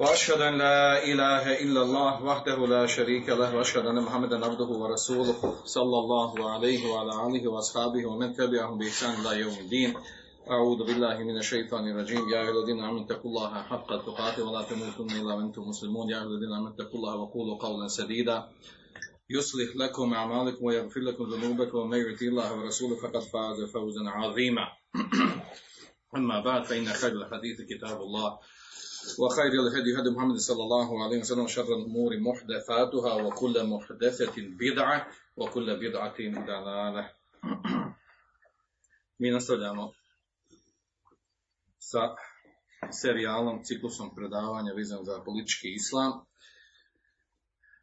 وأشهد أن لا إله إلا الله وحده لا شريك له وأشهد أن محمدا عبده ورسوله صلى الله عليه وعلى آله وأصحابه ومن تبعهم بإحسان إلى يوم الدين. أعوذ بالله من الشيطان الرجيم. يا أيها الذين آمنوا اتقوا الله حق تقاته ولا تموتن إلا وأنتم مسلمون. يا أيها الذين آمنوا اتقوا الله وقولوا قولا سديدا. يصلح لكم أعمالكم ويغفر لكم ذنوبكم. ومن يطع الله ورسوله فقد فاز فوزا عظيما. أما بعد فإن خير الحديث كتاب الله. وخير الهدي هدي محمد صلى الله عليه وسلم شر الأمور محدثاتها وكل محدثة بدعة وكل بدعة ضلالة Mi nastavljamo sa serijalom, ciklusom predavanja vezan za politički islam.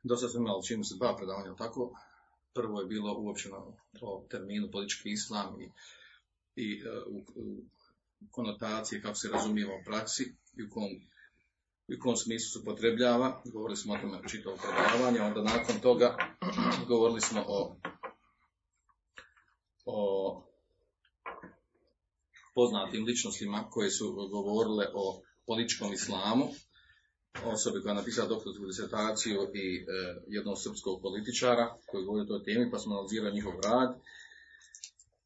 Do sada smo imali, čini se, dva predavanja, tako? Prvo je bilo uopćeno o terminu politički islam i, i u, u konotaciji kako se razumijeva u praksi i u kom, i u kom smislu se upotrebljava. Govorili smo o tome čitavo predavanje, onda nakon toga govorili smo o, o poznatim ličnostima koje su govorile o političkom islamu, osobe koja je napisala doktorsku disertaciju i e, jednog srpskog političara koji govori o toj temi, pa smo analizirali njihov rad.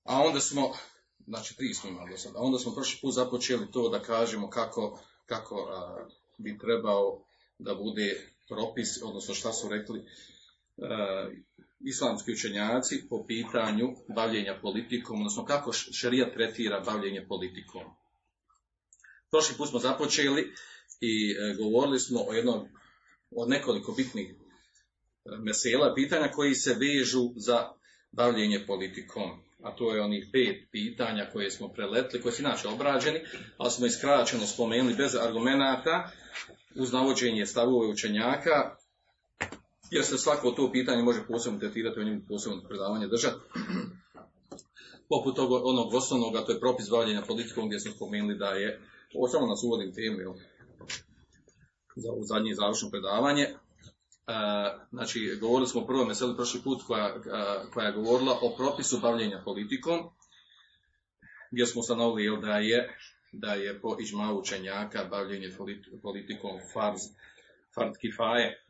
A onda smo, znači tri smo imali do sada, onda smo prošli put započeli to da kažemo kako, kako a, bi trebao da bude propis, odnosno šta su rekli a, islamski učenjaci po pitanju bavljenja politikom, odnosno kako šerija tretira bavljenje politikom. Prošli put smo započeli i e, govorili smo o jednom od nekoliko bitnih e, mesela pitanja koji se vežu za bavljenje politikom. A to je onih pet pitanja koje smo preletli, koje su inače obrađeni, ali smo iskraćeno spomenuli bez argumenata, uz navođenje stavove učenjaka, jer se svako to pitanje može posebno tretirati, o njemu posebno predavanje držati. Poput tog onog osnovnog, a to je propis bavljenja politikom, gdje smo spomenuli da je, ovo samo nas uvodim temu, za u zadnje završno predavanje. E, znači, govorili smo o prvom meseli prošli put koja, koja je govorila o propisu bavljenja politikom, gdje smo ustanovili da je da je po ižma učenjaka bavljenje politikom farz, fard kifaje,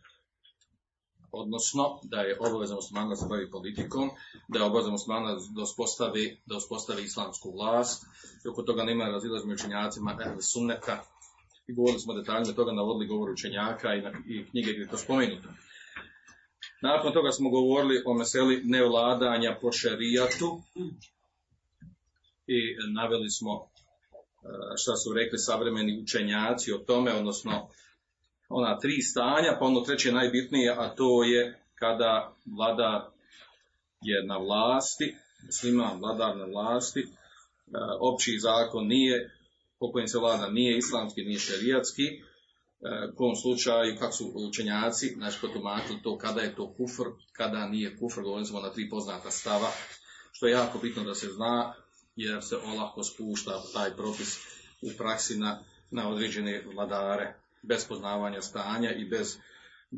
odnosno da je obaveza muslimana da se bavi politikom, da je obaveza muslimana da uspostavi, da uspostavi islamsku vlast, i oko toga nema razilaženja učenjacima ehl sunneta, i govorili smo detaljno toga, navodili govor učenjaka i, na, i knjige gdje je to spomenuto. Nakon toga smo govorili o meseli nevladanja po šerijatu i naveli smo šta su rekli savremeni učenjaci o tome, odnosno ona tri stanja, pa ono treće najbitnije, a to je kada vlada je na vlasti, muslima vladar na vlasti, opći zakon nije po kojem se vlada nije islamski, nije šerijatski, u kom slučaju, kako su učenjaci, znači potumačili to kada je to kufr, kada nije kufr, govorili smo na tri poznata stava, što je jako bitno da se zna, jer se olako spušta taj propis u praksi na, na određene vladare, bez poznavanja stanja i bez,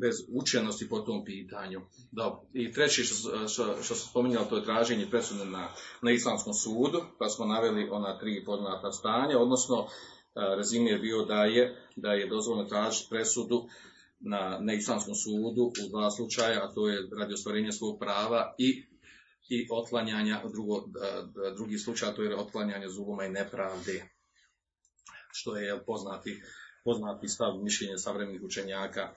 bez učenosti po tom pitanju. Dobro. I treći što, što, što sam spominjali, to je traženje presude na, na islamskom sudu, pa smo naveli ona tri poznata stanja, odnosno rezime je bio da je, da je dozvoljeno tražiti presudu na, na islamskom sudu u dva slučaja, a to je radi ostvarenja svog prava i i otklanjanja drugo, drugi slučaj, to je otklanjanje zuluma i nepravde, što je poznati, poznati stav mišljenja savremenih učenjaka.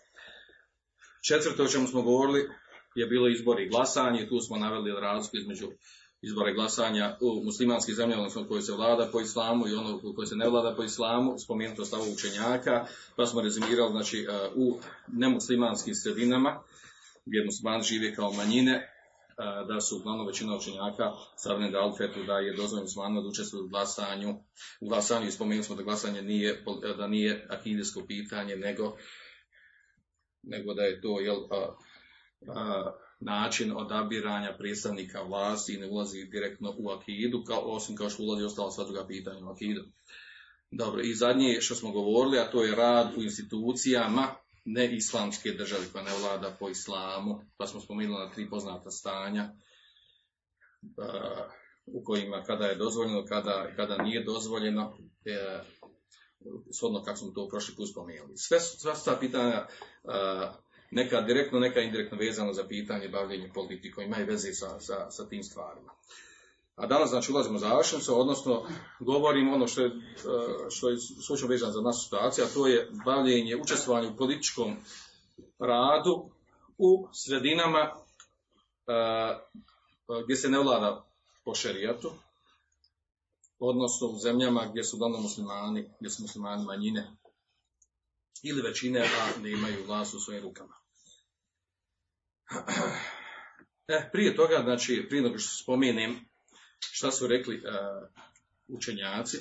Četvrto o čemu smo govorili je bilo izbor i glasanje, tu smo naveli razliku između izbora i glasanja u muslimanskim zemljama, odnosno koje se vlada po islamu i ono koje se ne vlada po islamu, spomenuto stavu učenjaka, pa smo rezimirali znači, u nemuslimanskim sredinama, gdje muslimani žive kao manjine, da su uglavnom većina učenjaka savremeni da alfetu da je dozvoljeno muslimanima da učestvuju u glasanju. U glasanju spomenuli smo da glasanje nije, da nije akidijsko pitanje, nego, nego da je to jel, a, a, način odabiranja predstavnika vlasti i ne ulazi direktno u akidu, kao, osim kao što ulazi ostala sva druga pitanja u akidu. Dobro, i zadnje što smo govorili, a to je rad u institucijama ne islamske države koja ne vlada po islamu, pa smo spomenuli na tri poznata stanja u kojima kada je dozvoljeno, kada, kada nije dozvoljeno, e, shodno kako smo to prošli put spomenuli. Sve, sva ta pitanja neka direktno, neka indirektno vezano za pitanje bavljenja politikom, imaju veze sa, sa, sa tim stvarima. A danas znači ulazimo u završnicu, odnosno govorimo ono što je, što je slučno vezano za našu situaciju, a to je bavljenje, učestvovanje u političkom radu u sredinama gdje se ne vlada po šerijatu, odnosno u zemljama gdje su uglavnom muslimani, gdje su muslimani manjine ili većine, a ne imaju vlast u svojim rukama. E, prije toga, znači, prije nego što spomenem šta su rekli uh, učenjaci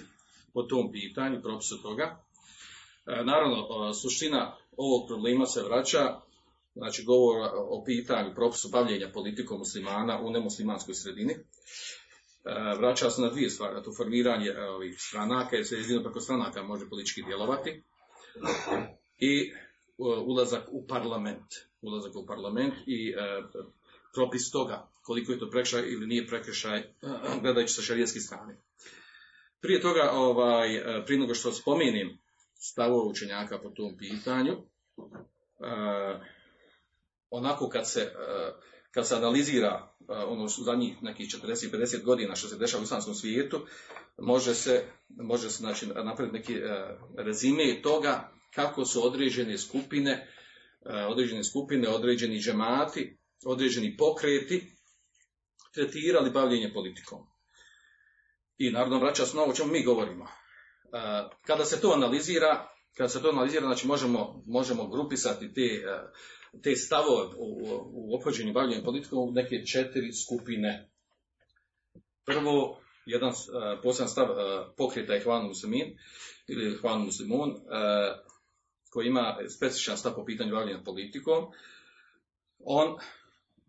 po tom pitanju, propisu toga, uh, naravno, uh, suština ovog problema se vraća, znači govor o pitanju propisu bavljenja politikom muslimana u nemuslimanskoj sredini, vraća se na dvije stvari, to formiranje ovih stranaka, jer se jedino preko stranaka može politički djelovati, i ulazak u parlament, ulazak u parlament i e, propis toga, koliko je to prekršaj ili nije prekršaj, gledajući sa šarijetske strane. Prije toga, ovaj, e, prije nego što spomenim stavove učenjaka po tom pitanju, e, onako kad se, e, kad se analizira ono u zadnjih nekih 40-50 godina što se dešava u islamskom svijetu, može se, može se znači, napraviti neki rezime toga kako su određene skupine, određene skupine, određeni džemati, određeni pokreti tretirali bavljenje politikom. I naravno vraća se na o čemu mi govorimo. Kada se to analizira, kada se to analizira, znači možemo, možemo grupisati te, te stavove u, u ophođenju bavljenja politikom u neke četiri skupine. Prvo, jedan poseban stav pokreta je Hvan Muslimin ili Hvan Muslimun, koji ima specifičan stav po pitanju bavljenja politikom, on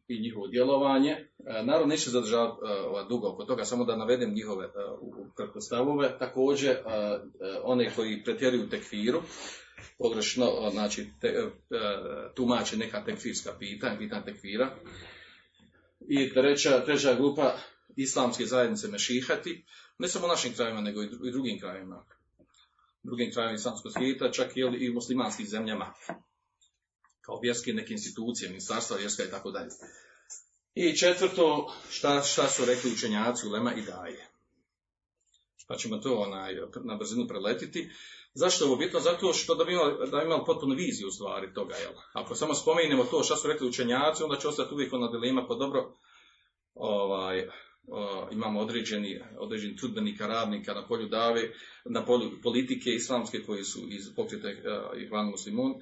i njihovo djelovanje, naravno neće zadržavati dugo oko toga, samo da navedem njihove stavove, također one koji pretjeruju tekfiru, pogrešno, znači, te, tumače neka tekfirska pitanja, pitanja tekfira, i treća, treća grupa islamske zajednice mešihati, ne samo u našim krajima, nego i drugim krajima drugim krajima islamskog svijeta, čak i, i u muslimanskim zemljama, kao vjerske neke institucije, ministarstva vjerska i tako dalje. I četvrto, šta, šta su rekli učenjaci Ulema i Daje. Pa ćemo to onaj, na brzinu preletiti. Zašto je ovo bitno? Zato što da bi imali, da imali potpunu viziju u stvari toga. Jel? Ako samo spomenemo to šta su rekli učenjaci, onda će ostati uvijek ona dilema, pa dobro, ovaj, imamo određeni, određeni trudbenika, radnika na polju dave, na polju politike islamske koji su iz pokreta Ihvan Muslimun.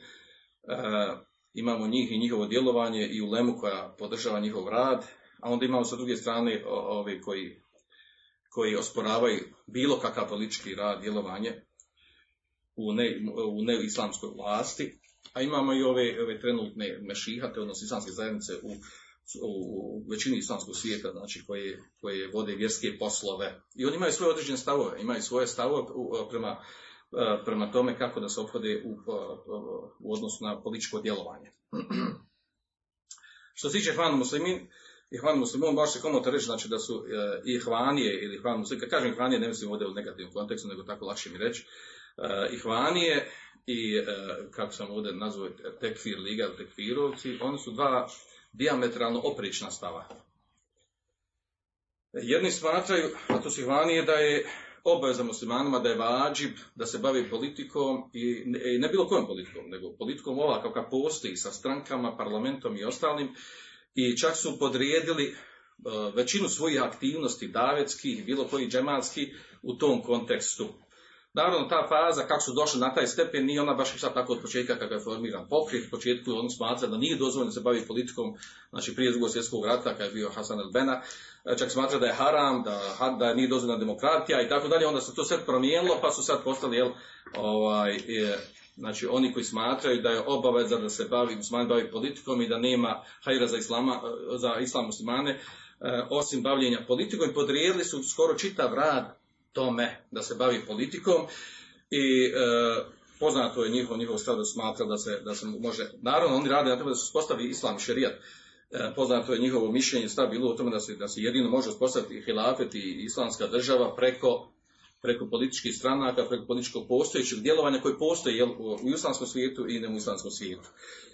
Imamo njih i njihovo djelovanje i u lemu koja podržava njihov rad, a onda imamo sa druge strane ove koji, koji osporavaju bilo kakav politički rad, djelovanje u, ne, u neislamskoj vlasti, a imamo i ove, ove trenutne mešihate, odnosno islamske zajednice u u većini islamskog svijeta, znači koje, koje vode vjerske poslove. I oni imaju svoje određene stavove, imaju svoje stavove prema, prema tome kako da se ophode u, u odnosu na političko djelovanje. Što se tiče Hvan Muslimin, i Hvan Muslimin, baš se komota reći, znači da su i Hvanije ili Hvan Muslimin, kad kažem Hvanije, ne mislim ovdje u negativnom kontekstu, nego tako lakše mi reći, i Hvanije i, kako sam ovdje nazvao, Tekfir Liga, Tekfirovci, oni su dva diametralno oprična stava. Jedni smatraju, a to su Hvanije, da je obaveza muslimanima da je vađib da se bavi politikom i ne bilo kojom politikom, nego politikom ova kakva postoji sa strankama, parlamentom i ostalim i čak su podrijedili većinu svojih aktivnosti davetskih, bilo koji džematski u tom kontekstu. Naravno, ta faza, kako su došli na taj stepen, nije ona baš sad tako od početka kako je formiran pokret. U početku on smatra da nije dozvoljeno se bavi politikom, znači prije drugog svjetskog rata, kad je bio Hasan el-Bena, čak smatra da je haram, da, da nije dozvoljena demokratija i tako dalje, onda se to sve promijenilo, pa su sad postali, jel, ovaj, znači oni koji smatraju da je obaveza da se bavi, musliman bavi politikom i da nema hajra za, islama, za islam muslimane, e, osim bavljenja politikom i podrijedili su skoro čitav rad tome da se bavi politikom i e, poznato je njihov, njihov stav da smatra da se, da se može, naravno oni rade na tome da se uspostavi islam šerijat, E, poznato je njihovo mišljenje, stav bilo u tome da se, da se jedino može uspostaviti hilafet i islamska država preko, preko političkih stranaka, preko političkog postojećeg djelovanja koje postoji jel, u islamskom svijetu i ne u islamskom svijetu.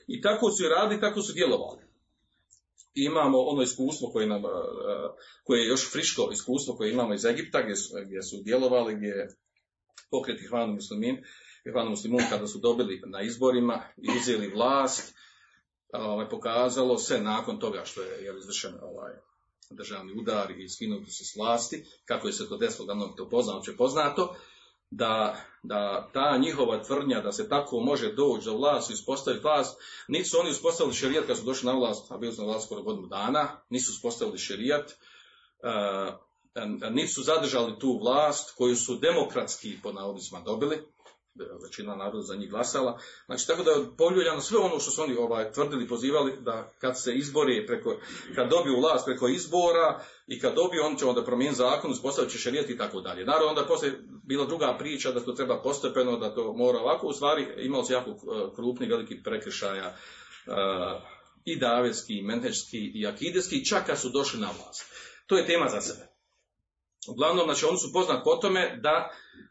I tako su i radili, tako su djelovali. Imamo ono iskustvo koje, nam, e, koje je još friško iskustvo koje imamo iz Egipta gdje su, gdje su djelovali, gdje je pokret Ihvanu muslimin, Ihvanu muslimun kada su dobili na izborima i uzeli vlast, ovaj, pokazalo se nakon toga što je jel, izvršen ovaj, državni udar i skinuti se s vlasti, kako je se to desilo, da to poznato, će poznato, da, da ta njihova tvrdnja da se tako može doći za vlast i uspostaviti vlast, niti su oni uspostavili šerijat kad su došli na vlast, a bili su na vlast skoro godinu dana, nisu uspostavili šerijat, uh, niti su zadržali tu vlast koju su demokratski po navodnicima dobili, većina naroda za njih glasala. Znači, tako da je poljuljano sve ono što su oni ovaj, tvrdili, pozivali, da kad se izbori preko, kad dobiju vlast preko izbora i kad dobiju, on će onda promijeniti zakon, uspostavit će šerijet i tako dalje. Naravno, onda poslije bila druga priča da to treba postepeno, da to mora ovako. U stvari, imalo se jako e, krupni, veliki prekršaja uh, i davetski, i menhečki, i akidski, čak kad su došli na vlast. To je tema za sebe. Uglavnom, znači, oni su poznat po tome da,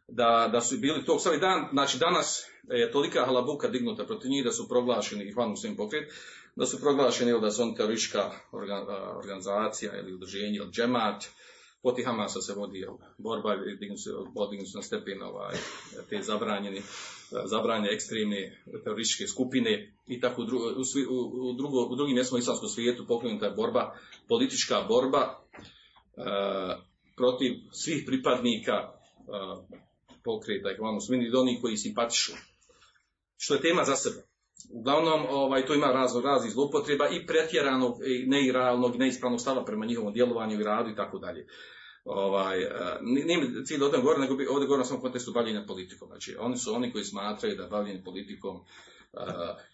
da, da su bili tog svaki dan, znači danas je tolika halabuka dignuta protiv njih da su proglašeni, ih vanu svim pokret, da su proglašeni ili da su oni teroristička organizacija ili udruženje ili džemat, poti Hamasa se vodi borba, dignu se, podignu se na stepen ovaj, te zabranjeni, zabranjene ekstremne terorističke skupine i tako u, dru, u, u, drugo, u drugim mjestima islamskom svijetu pokrenuta je borba, politička borba, uh, protiv svih pripadnika pokreta i hvala i onih koji simpatišu. Što je tema za sebe. Uglavnom, ovaj, to ima razno raznih zloupotreba i pretjeranog, i neiralnog, neispravnog stava prema njihovom djelovanju i radu i tako dalje. Ovaj, nije cilj o tom govorim, nego bi ovdje govorim na svom kontekstu bavljenja politikom. Znači, oni su oni koji smatraju da bavljenje politikom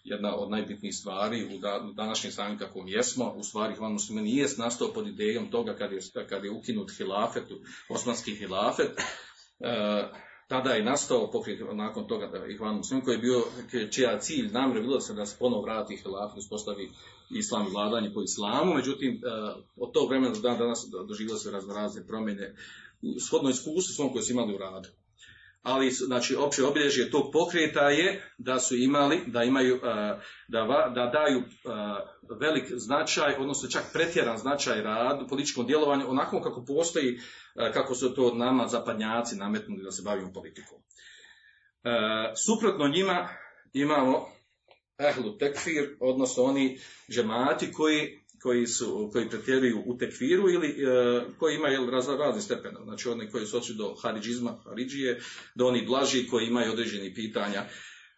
jedna od najbitnijih stvari u, da, u današnjem stanju kakvom jesmo, u stvari Hvan Musliman nije nastao pod idejom toga kad je, kad je ukinut hilafet, osmanski hilafet, uh, tada je nastao pokret nakon toga da Ihvan Muslim koji je bio, čija cilj namre bilo se da se ponovo vrati hilafet, uspostavi islam i vladanje po islamu, međutim uh, od tog vremena do dan danas doživjelo se razne promjene, shodno iskustvu svom koje su imali u radu ali znači opće obilježje tog pokreta je da su imali, da imaju, da, da daju velik značaj, odnosno čak pretjeran značaj radu, političkom djelovanju, onako kako postoji, kako su to nama zapadnjaci nametnuli da se bavimo politikom. Suprotno njima imamo ehlu tekfir, odnosno oni džemati koji koji, su, koji pretjeruju u tekfiru ili e, koji imaju raz, razni stepen. Znači oni koji su oči do haridžizma, haridžije, do oni blaži koji imaju određeni pitanja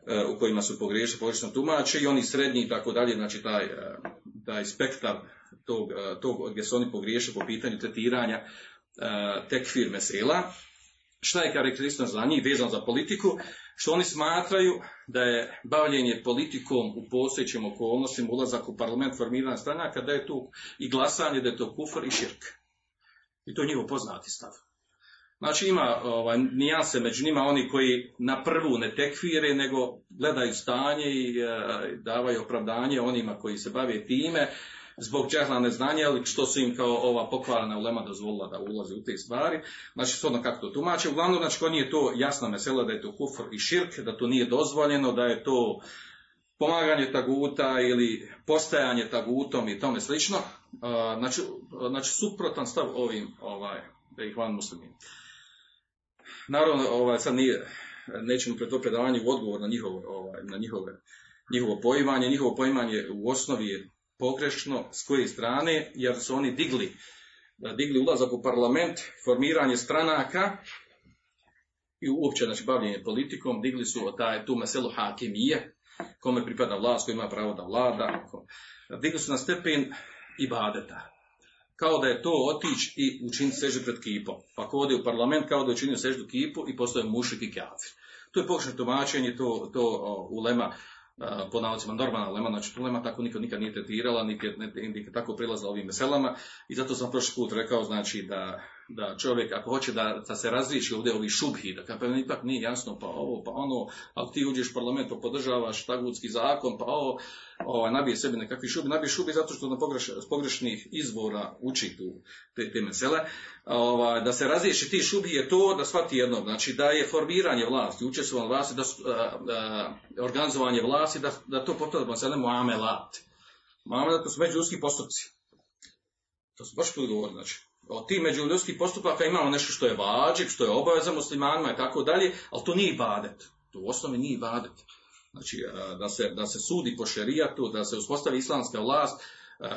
e, u kojima su pogriješili, pogrešno tumače i oni srednji i tako dalje, znači taj, e, taj spektar tog, e, tog gdje su oni pogriješili po pitanju tretiranja e, tekfir mesela. Šta je karakteristično za njih vezano za politiku? Što oni smatraju da je bavljenje politikom u postojećim okolnostima, ulazak u parlament, formiranje stranaka, da je tu i glasanje, da je to kufr i širk. I to je njihov poznati stav. Znači ima ovaj, nijanse među njima oni koji na prvu ne tekvire, nego gledaju stanje i e, davaju opravdanje onima koji se bave time, zbog džehla neznanja, ali što su im kao ova pokvarana ulema dozvolila da ulaze u te stvari. Znači, shodno kako to tumače. Uglavnom, znači, ko nije to jasna mesela da je to kufr i širk, da to nije dozvoljeno, da je to pomaganje taguta ili postajanje tagutom i tome slično. Znači, znači suprotan stav ovim, ovaj, da ih van muslimin. Naravno, ovaj, sad nije, nećemo pred to predavanje u odgovor na njihovo, ovaj, na njihove, njihovo poimanje. Njihovo poimanje u osnovi je pogrešno s koje strane, jer su oni digli, digli ulazak u parlament, formiranje stranaka i uopće znači, bavljenje politikom, digli su taj, tu meselu hakemije, kome pripada vlast, koji ima pravo da vlada, digli su na stepen ibadeta. Kao da je to otići i učiniti sežu pred kipom. Pa ko ode u parlament, kao da je učinio seždu kipu i postoje mušik i kafir. To je pogrešno tumačenje, to, to o, ulema, po navocima normalna ulema, znači tu ulema tako nikad, nikad nije tretirala, nikad, nikad tako prilazila ovim meselama i zato sam prošli put rekao, znači da da čovjek ako hoće da, da se razriješi ovdje ovi šubhi, da pa ipak nije jasno, pa ovo, pa ono, ako ti uđeš u parlament pa podržavaš tagutski zakon, pa ovo, ovo nabije sebi nekakvi šubi, nabije šubi zato što na pogreš, pogrešnih izvora uči tu te, te mesele, ova, da se razriješi ti šubi je to da shvati jedno, znači da je formiranje vlasti, učestvovanje vlasti, da, a, a, organizovanje vlasti, da, da to potpada mesele muamelat. Muamelat to su međuljudski postupci. To su baš put govorili, znači od tih međuljudskih postupaka imamo nešto što je vađib, što je obaveza muslimanima i tako dalje, ali to nije ibadet. To u osnovi nije ibadet. Znači, da se, da se sudi po šerijatu, da se uspostavi islamska vlast,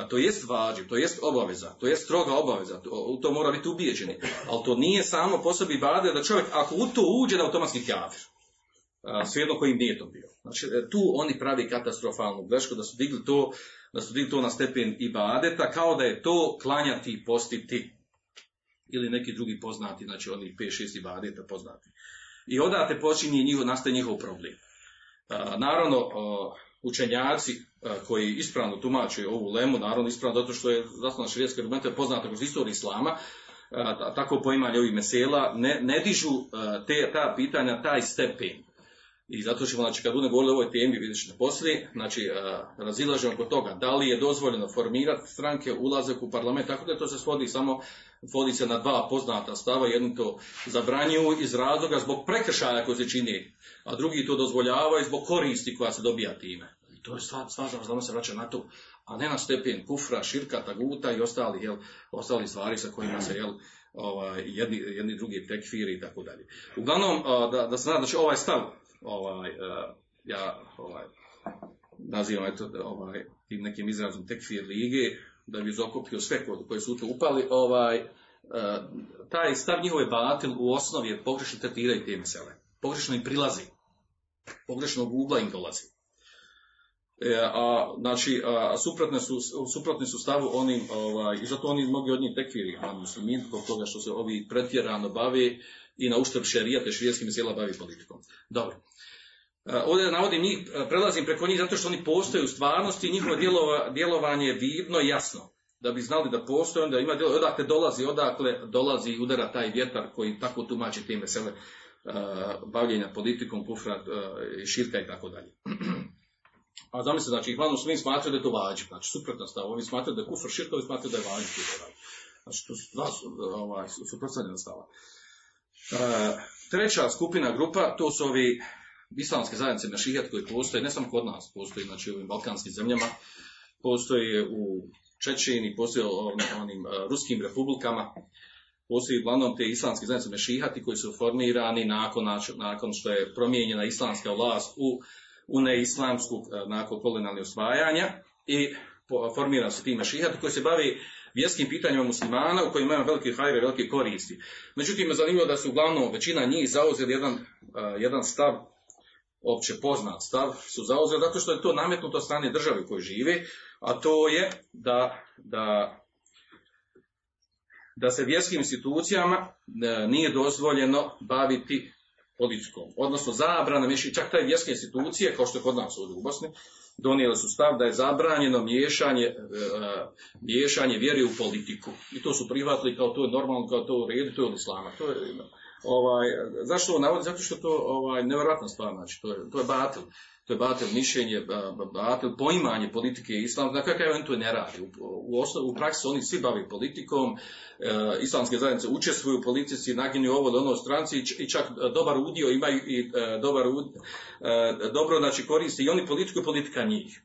to jest vađib, to jest obaveza, to jest stroga obaveza, to, to mora biti ubijeđeni. Ali to nije samo po sebi ibadet da čovjek, ako u to uđe, da automatski kafir. Svijedno kojim nije to bio. Znači, e, tu oni pravi katastrofalnu grešku, da su digli to, da su to na stepen ibadeta, kao da je to klanjati i postiti ili neki drugi poznati, znači oni 5-6 ibadeta poznati. I odate počinje njihov, nastaje njihov problem. Naravno, učenjaci koji ispravno tumače ovu lemu, naravno ispravno zato što je zasnovna širijetska argumenta poznata kroz istoriju islama, tako poimanje ovih mesela, ne, ne dižu te, ta pitanja, taj stepen. I zato ćemo, znači, kad budemo govorili o ovoj temi, vidjet ćete poslije, znači, razilažemo oko toga, da li je dozvoljeno formirati stranke, ulazak u parlament, tako da to se svodi samo vodi se na dva poznata stava, jedni to zabranjuju iz razloga zbog prekršaja koji se čini, a drugi to dozvoljavaju zbog koristi koja se dobija time. I to je stvar za se vraća na to, a ne na stepen kufra, širka, taguta i ostali, jel, ostali stvari sa kojima se jel, ovaj, jedni, jedni drugi tekfiri i tako dalje. Uglavnom, da, da se znači ovaj stav, ovaj, ja ovaj, nazivam eto, ovaj, tim nekim izrazom tekfir lige, da bi zakupio sve koji su to upali, ovaj, uh, taj stav njihove batil u osnovi je pogrešno tretiraju te mesele. Pogrešno im prilazi. Pogrešno ugla im dolazi. E, a, znači, a, suprotne su, suprotni su stavu onim, ovaj, i zato oni mnogi od njih tekviri, a muslimin, zbog toga što se ovi pretjerano bavi i na uštrb šerijate širijeskim mesela bavi politikom. Dobro. Uh, ovdje navodim njih, uh, prelazim preko njih zato što oni postoje u stvarnosti i njihovo djelova, djelovanje je vidno i jasno. Da bi znali da postoje, onda ima djelo, odakle dolazi, odakle dolazi i udara taj vjetar koji tako tumači te mesele uh, bavljenja politikom, kufra, uh, širka i tako dalje. A zamislite, znači, glavno svi smatraju da je to vađib, znači suprotno stav, ovi smatraju da je kufr širka, ovi smatraju da je vađib. Znači, to su dva ovaj, suprotstavljena stava. Treća skupina grupa, to su ovi islamske zajednice mešihijat koji postoje, ne samo kod nas, postoji znači, u ovim balkanskim zemljama, postoje u Čečini, postoje u onim, uh, ruskim republikama, postoji uglavnom te islamske zajednice mešihati koji su formirani nakon, nakon što je promijenjena islamska vlast u, u neislamsku nakon kolonijalne osvajanja i formirani su ti mešihati koji se bavi vjerskim pitanjima muslimana u kojima ima velike hajre, velike koristi. Međutim, je zanimljivo da su uglavnom većina njih zauzeli jedan, uh, jedan stav opće poznat stav su zauzeli zato što je to nametnuto strane države u kojoj žive, a to je da, da, da se vjerskim institucijama nije dozvoljeno baviti politikom. Odnosno zabrana, miši, čak taj vjerske institucije, kao što je kod nas u Bosni, donijeli su stav da je zabranjeno miješanje, uh, miješanje vjere u politiku. I to su prihvatili kao to je normalno, kao to u redu, to je od islama. To je, ovaj, zašto ovo navodi? Zato što to ovaj, nevjerojatna stvar, znači, to je, to je batil. To je batil mišljenje, batil poimanje politike i islam, na kakav on to ne radi. U, u, u praksi oni svi bavi politikom, e, islamske zajednice učestvuju u politici, naginju ovo do ono stranci i čak dobar udio imaju i e, dobar ud, e, dobro znači koristi i oni politiku i politika njih.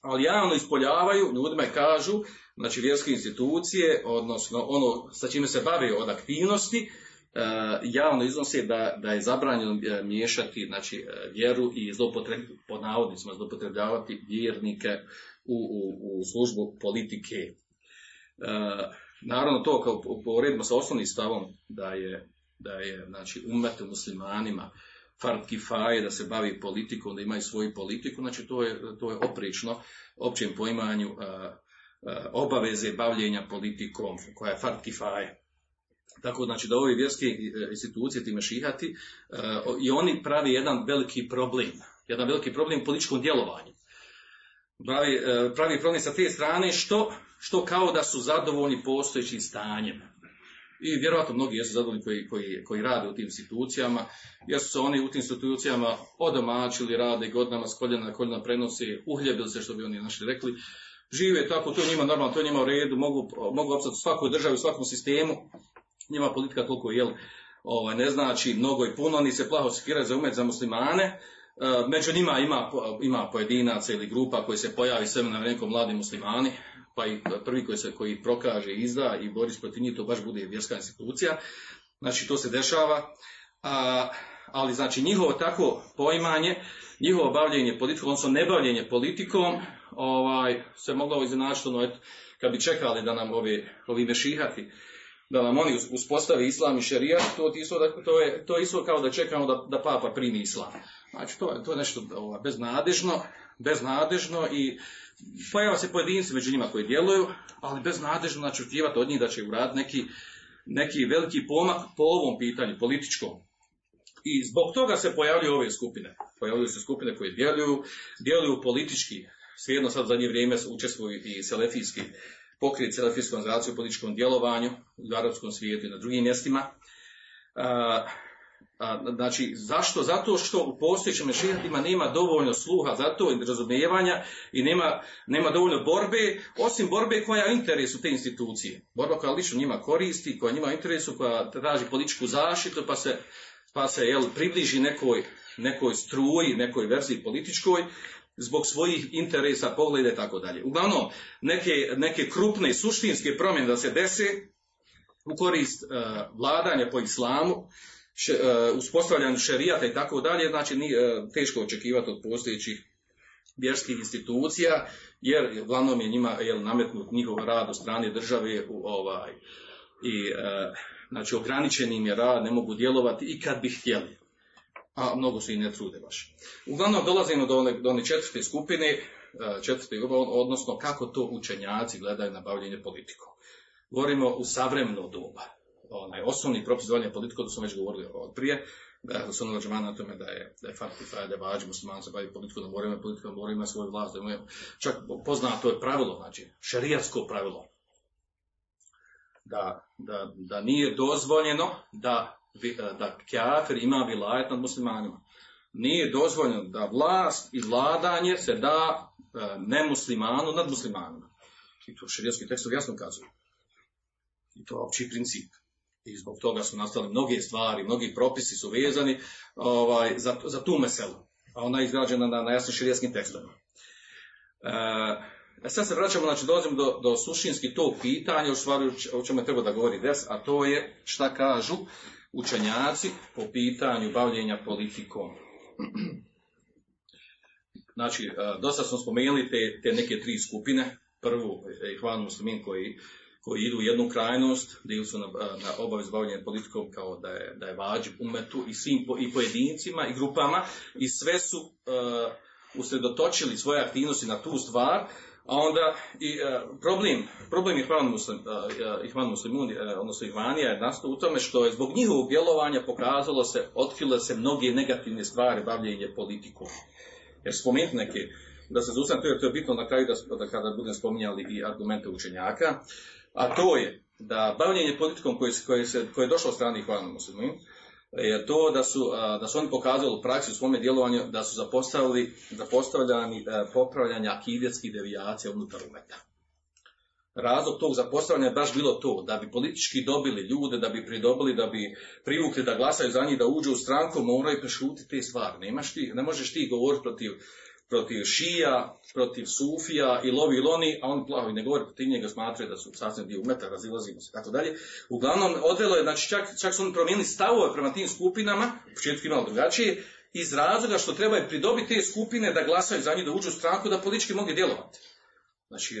Ali javno ispoljavaju, ljudima kažu, znači vjerske institucije, odnosno ono sa čime se bave od aktivnosti, javno iznose da, da je zabranjeno uh, miješati znači, uh, vjeru i zlopotreb, pod navodnicima zlopotrebljavati vjernike u, u, u službu politike. Naravno to kao poredimo sa osnovnim stavom da je, da je znači, umetu muslimanima fard kifaje da se bavi politikom, da imaju svoju politiku, znači to je, to je oprično općem poimanju obaveze bavljenja politikom koja je fard kifaje. Tako znači da ove vjerske institucije, ti mešihati, i oni pravi jedan veliki problem. Jedan veliki problem političkom djelovanju. Pravi, pravi problem sa te strane što, što kao da su zadovoljni postojećim stanjem. I vjerojatno mnogi jesu zadovoljni koji, koji, koji rade u tim institucijama, jer su se oni u tim institucijama odomačili, rade godinama s koljena na koljena prenose, uhljebili se što bi oni naši rekli, žive tako, to je njima normalno, to je njima u redu, mogu, mogu opstati u svakoj državi, u svakom sistemu, njima politika toliko jel, ovaj, ne znači mnogo i puno, ni se plaho sekiraju za umet za muslimane, e, među njima ima, ima pojedinaca ili grupa koji se pojavi sve na vrijeme mladi muslimani, pa i prvi koji se koji prokaže izda i bori se protiv njih, to baš bude vjerska institucija. Znači to se dešava, a, ali znači njihovo tako poimanje, njihovo bavljenje politikom, odnosno nebavljenje politikom, ovaj, se moglo iznenačiti, ono, kad bi čekali da nam ovi, ovi mešihati, da nam oni uspostavi islam i šerijat, to, isto, to, je, to je isto kao da čekamo da, da papa primi islam. Znači, to, to je nešto ovaj, beznadežno, beznadežno i pojava se pojedinci među njima koji djeluju, ali beznadežno znači očekivati od njih da će uraditi neki, neki veliki pomak po ovom pitanju, političkom. I zbog toga se pojavljuju ove skupine. Pojavljuju se skupine koje djeluju, djeluju politički. Svijedno sad u zadnje vrijeme učestvuju i selefijski pokret selefijsku organizaciju u političkom djelovanju u arapskom svijetu i na drugim mjestima. A, znači, zašto? Zato što u postojećim mešijatima nema dovoljno sluha za to i razumijevanja i nema, nema dovoljno borbe, osim borbe koja je interesu te institucije. Borba koja lično njima koristi, koja njima interesu, koja traži političku zaštitu, pa se, pa se jel, približi nekoj, nekoj struji, nekoj verziji političkoj, zbog svojih interesa, pogleda i tako dalje. Uglavnom, neke, neke krupne suštinske promjene da se dese u korist uh, vladanja po islamu, še, uh, uspostavljanju šerijata i tako dalje, znači nije uh, teško očekivati od postojećih vjerskih institucija, jer uglavnom je njima jel, nametnut njihov rad od strane države u ovaj i uh, znači ograničen im je rad, ne mogu djelovati i kad bi htjeli a mnogo se i ne trude baš. Uglavnom dolazimo do one, do one četvrte skupine, četvrte, odnosno kako to učenjaci gledaju na bavljenje politikom. Govorimo u savremeno doba. Onaj osnovni propis bavljenja politikom, to smo već govorili od prije, da je osnovno na tome da je, da je fartifaj, da je vađi musliman se bavi politikom, da moramo politikom, da moramo svoj vlast, da imaju, čak poznato je pravilo, znači, šarijatsko pravilo, da, da, da nije dozvoljeno da da kafir ima vilajet nad muslimanima. Nije dozvoljeno da vlast i vladanje se da nemuslimanu nad muslimanima. I to širijetski tekstovi jasno kazuju. I to je opći princip. I zbog toga su nastale mnoge stvari, mnogi propisi su vezani ovaj, za, za tu meselu. A ona je izgrađena na, na jasnim širijetskim tekstovima. E, sad se vraćamo, znači dolazimo do, do suštinski tog pitanja, u stvari o čemu treba da govori des, a to je šta kažu učenjaci po pitanju bavljenja politikom. Znači, e, dosta smo spomenuli te, te neke tri skupine. Prvu, Ihvan muslimin koji, koji idu u jednu krajnost, dio su na, na obavez bavljenja politikom kao da je, da je vađi umetu i svim i pojedincima i grupama i sve su uh, usredotočili svoje aktivnosti na tu stvar, a onda i uh, problem, problem Ihvan, muslim, uh, Ihvan muslimun, uh, odnosno Ihvanija je nastao u tome što je zbog njihovog djelovanja pokazalo se, otkrile se mnoge negativne stvari bavljenje politikom. Jer spomenuti neke, da se zustavim, to je, to je bitno na kraju da, da kada budem spominjali i argumente učenjaka, a to je da bavljenje politikom koje, koje, se, koje je došlo od strane Ihvana muslimun, je to da su, da su oni pokazali u praksi u svome djelovanju da su zapostavili, zapostavljani popravljanja akidetskih devijacija unutar umeta. Razlog tog zapostavljanja je baš bilo to, da bi politički dobili ljude, da bi pridobili, da bi privukli da glasaju za njih, da uđu u stranku, moraju prešutiti te stvari. Nemaš ti, ne možeš ti govoriti protiv protiv šija, protiv sufija i lovi iloni, a on plavi ne govori protiv njega, smatraju da su sasvim dio umeta, razilazimo se, tako dalje. Uglavnom, odvelo je, znači čak, čak su oni promijenili stavove prema tim skupinama, u početku imalo drugačije, iz razloga što trebaju pridobiti te skupine da glasaju za njih, da uđu u stranku, da politički mogu djelovati. Znači,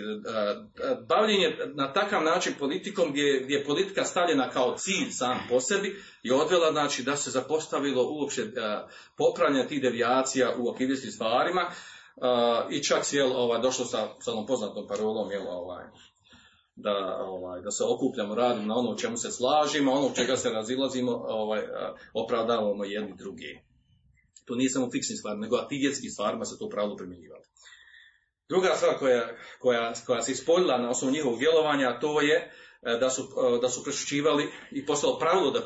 bavljenje na takav način politikom gdje, gdje je politika stavljena kao cilj sam po sebi je odvela znači, da se zapostavilo uopće popravljanje tih devijacija u akidijskim stvarima i čak jel, ovaj, došlo sa, sa onom poznatom parolom jel, ovaj, da, ovaj, da se okupljamo, radimo na ono u čemu se slažimo, ono u čega se razilazimo, ovaj, opravdavamo jedni drugi. To nije samo fiksni stvar, nego aktivjetski stvarima se to pravilo primjenjivati. Druga stvar koja, koja, koja se ispoljila na osnovu njihovog djelovanja, to je e, da su, e, da su prešućivali i postalo pravilo da,